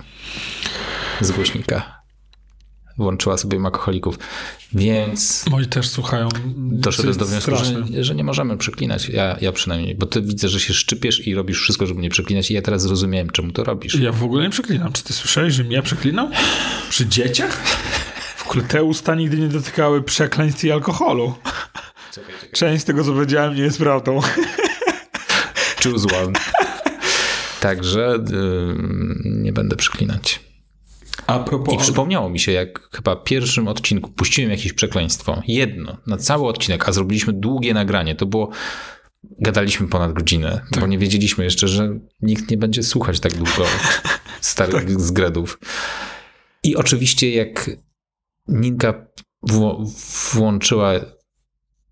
Speaker 2: z głośnika. Włączyła sobie makoholików. Więc
Speaker 1: Moi też słuchają.
Speaker 2: doszedłem do wniosku, że, że nie możemy przeklinać. Ja, ja przynajmniej, bo ty widzę, że się szczypiesz i robisz wszystko, żeby nie przeklinać i ja teraz zrozumiałem, czemu to robisz.
Speaker 1: Ja w ogóle nie przeklinam. Czy ty słyszałeś, że mnie przeklinał? Przy dzieciach? W ogóle te usta nigdy nie dotykały przekleństw i alkoholu. Część z tego, co powiedziałem, nie jest prawdą.
Speaker 2: Choose one. Także ym, nie będę przeklinać.
Speaker 1: A propos...
Speaker 2: I przypomniało mi się, jak chyba w pierwszym odcinku puściłem jakieś przekleństwo. Jedno, na cały odcinek, a zrobiliśmy długie nagranie. To było. Gadaliśmy ponad godzinę, bo nie wiedzieliśmy jeszcze, że nikt nie będzie słuchać tak długo starych zgredów. I oczywiście, jak Ninka wło- włączyła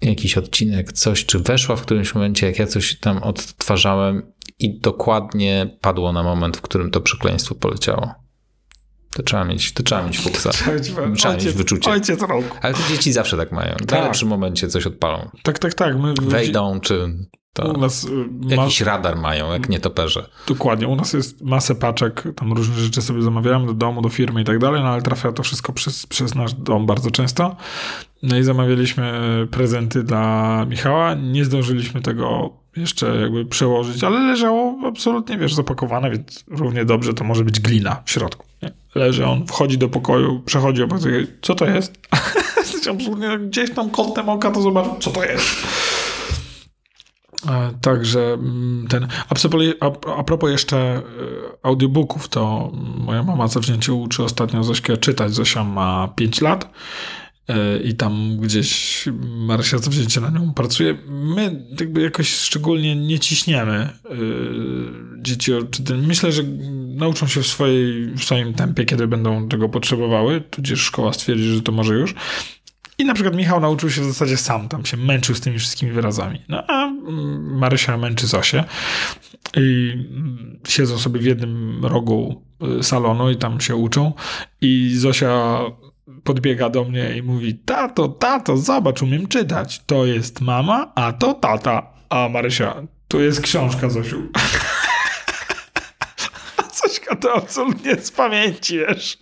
Speaker 2: jakiś odcinek, coś, czy weszła w którymś momencie, jak ja coś tam odtwarzałem, i dokładnie padło na moment, w którym to przekleństwo poleciało. To trzeba mieć, to trzeba mieć fuksa. Trzeba mieć wyczucie.
Speaker 1: Ojciec roku.
Speaker 2: Ale to dzieci zawsze tak mają. W
Speaker 1: Tak.
Speaker 2: najlepszym momencie coś odpalą.
Speaker 1: Tak, tak, tak. My,
Speaker 2: Wejdą, czy to
Speaker 1: U nas y, ma,
Speaker 2: jakiś radar mają, jak nie toperze.
Speaker 1: Dokładnie. U nas jest masę paczek, tam różne rzeczy sobie zamawiamy do domu, do firmy i tak dalej, no ale trafia to wszystko przez, przez nasz dom bardzo często. No i zamawialiśmy prezenty dla Michała. Nie zdążyliśmy tego jeszcze jakby przełożyć, ale leżało absolutnie, wiesz, zapakowane, więc równie dobrze to może być glina w środku. Nie? Leży on, wchodzi do pokoju, przechodzi obok, co to jest? absolutnie gdzieś tam kątem oka to zobacz, co to jest. E, Także mm, ten. A propos, jeszcze e, audiobooków, to moja mama zawzięcie uczy ostatnio Zośkę czytać. Zosia ma 5 lat e, i tam gdzieś Marysia zawzięcie na nią pracuje. My jakby jakoś szczególnie nie ciśniemy dzieci o czytanie. Myślę, że nauczą się w, swojej, w swoim tempie, kiedy będą tego potrzebowały, tudzież szkoła stwierdzi, że to może już. I na przykład Michał nauczył się w zasadzie sam, tam się męczył z tymi wszystkimi wyrazami. No a mm, Marysia męczy Zosię i mm, siedzą sobie w jednym rogu y, salonu i tam się uczą i Zosia podbiega do mnie i mówi tato, tato, zobacz, umiem czytać. To jest mama, a to tata. A Marysia, tu jest książka, Zosiu. Zośka to absolutnie z pamięci, wiesz.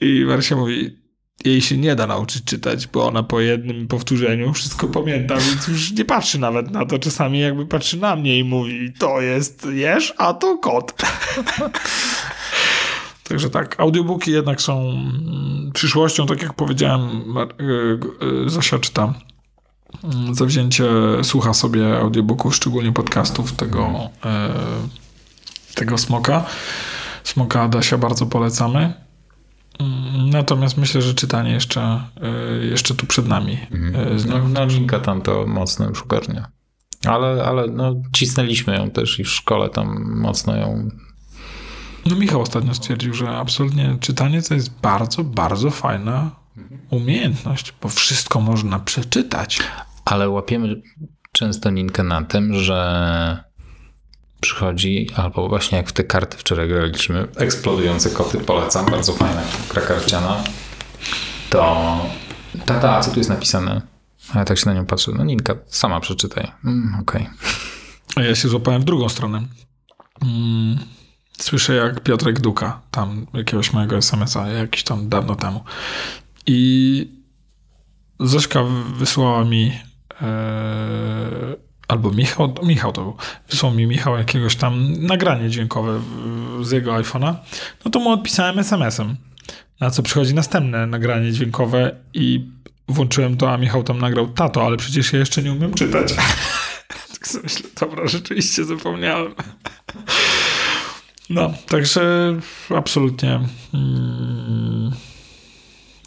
Speaker 1: I Marysia mówi, jej się nie da nauczyć czytać, bo ona po jednym powtórzeniu wszystko pamięta, więc już nie patrzy nawet na to. Czasami jakby patrzy na mnie i mówi, to jest jesz, a to kot. Także tak, audiobooki jednak są mm, przyszłością, tak jak powiedziałem, y, y, Zosia czyta. mm, Zawzięcie słucha sobie audiobooków, szczególnie podcastów tego, y, tego smoka. Smoka Adasia bardzo polecamy. Mm, Natomiast myślę, że czytanie jeszcze, y, jeszcze tu przed nami.
Speaker 2: No, no Linka tam to mocno już ogarnia. Ale, ale no, cisnęliśmy ją też i w szkole tam mocno ją.
Speaker 1: No Michał ostatnio stwierdził, że absolutnie czytanie to jest bardzo, bardzo fajna umiejętność, bo wszystko można przeczytać.
Speaker 2: Ale łapiemy często Ninkę na tym, że przychodzi, albo właśnie jak w te karty wczoraj graliśmy, eksplodujące koty, polecam, bardzo fajna gra karciana, to tata, a co tu jest napisane? A ja tak się na nią patrzę, no Ninka, sama przeczytaj. Mm, Okej.
Speaker 1: A ja się złapałem w drugą stronę. Mm, Słyszę jak Piotrek Duka, tam jakiegoś mojego SMS-a, jakiś tam dawno temu. I Zośka wysłała mi e, albo Michał, Michał to był, wysłał mi Michał jakiegoś tam nagranie dźwiękowe z jego iPhone'a, no to mu odpisałem SMS-em, na co przychodzi następne nagranie dźwiękowe i włączyłem to, a Michał tam nagrał, tato, ale przecież ja jeszcze nie umiem czytać. tak sobie myślę, dobra, rzeczywiście zapomniałem. No, także absolutnie mm,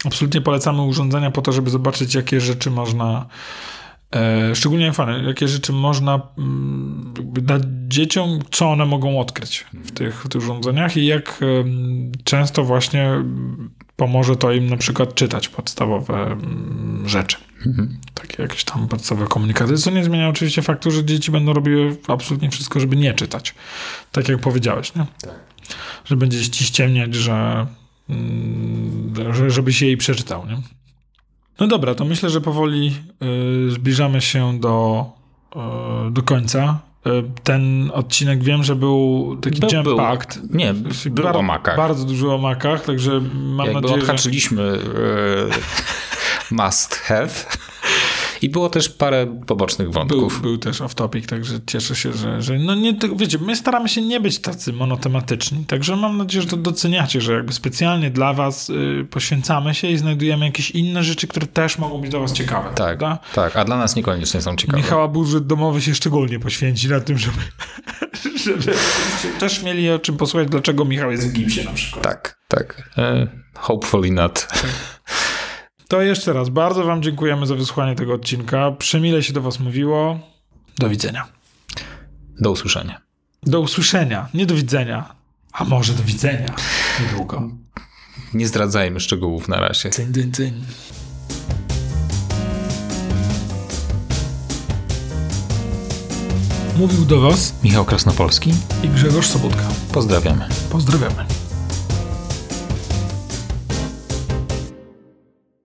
Speaker 1: absolutnie polecamy urządzenia po to, żeby zobaczyć, jakie rzeczy można szczególnie iPhone, jakie rzeczy można mm, dać dzieciom, co one mogą odkryć w tych, w tych urządzeniach i jak często właśnie mm, pomoże to im na przykład czytać podstawowe mm, rzeczy. Takie jakieś tam podstawowe komunikaty, co nie zmienia oczywiście faktu, że dzieci będą robiły absolutnie wszystko, żeby nie czytać. Tak jak powiedziałeś, nie? Że będzie ci ściemniać, że, że żeby się jej przeczytał, nie? No dobra, to myślę, że powoli y, zbliżamy się do, y, do końca. Y, ten odcinek wiem, że był taki
Speaker 2: Był-
Speaker 1: jam
Speaker 2: był. Nie, był o makach.
Speaker 1: Bardzo dużo o makach, także mam
Speaker 2: Jakby
Speaker 1: nadzieję, że...
Speaker 2: odhaczyliśmy e, must have. I było też parę pobocznych
Speaker 1: Był,
Speaker 2: wątków.
Speaker 1: był też off topic, także cieszę się, że, że no nie, tak- wiecie, my staramy się nie być tacy monotematyczni, także mam nadzieję, że to doceniacie, że jakby specjalnie dla was y, poświęcamy się i znajdujemy jakieś inne rzeczy, które też mogą być dla was ciekawe.
Speaker 2: Tak,
Speaker 1: prawda?
Speaker 2: tak, a dla nas niekoniecznie są ciekawe.
Speaker 1: Michała budżet domowy się szczególnie poświęci na tym, żeby, żeby też mieli o czym posłuchać, dlaczego Michał jest w gipsie na przykład.
Speaker 2: Tak, tak. E, hopefully not.
Speaker 1: To jeszcze raz bardzo wam dziękujemy za wysłuchanie tego odcinka. Przemile się do was mówiło. Do widzenia.
Speaker 2: Do usłyszenia.
Speaker 1: Do usłyszenia, nie do widzenia. A może do widzenia niedługo.
Speaker 2: Nie zdradzajmy szczegółów na razie.
Speaker 1: Cyń, cyń, cyń. Mówił do was
Speaker 2: Michał Krasnopolski.
Speaker 1: i Grzegorz Sobotka.
Speaker 2: Pozdrawiamy.
Speaker 1: Pozdrawiamy.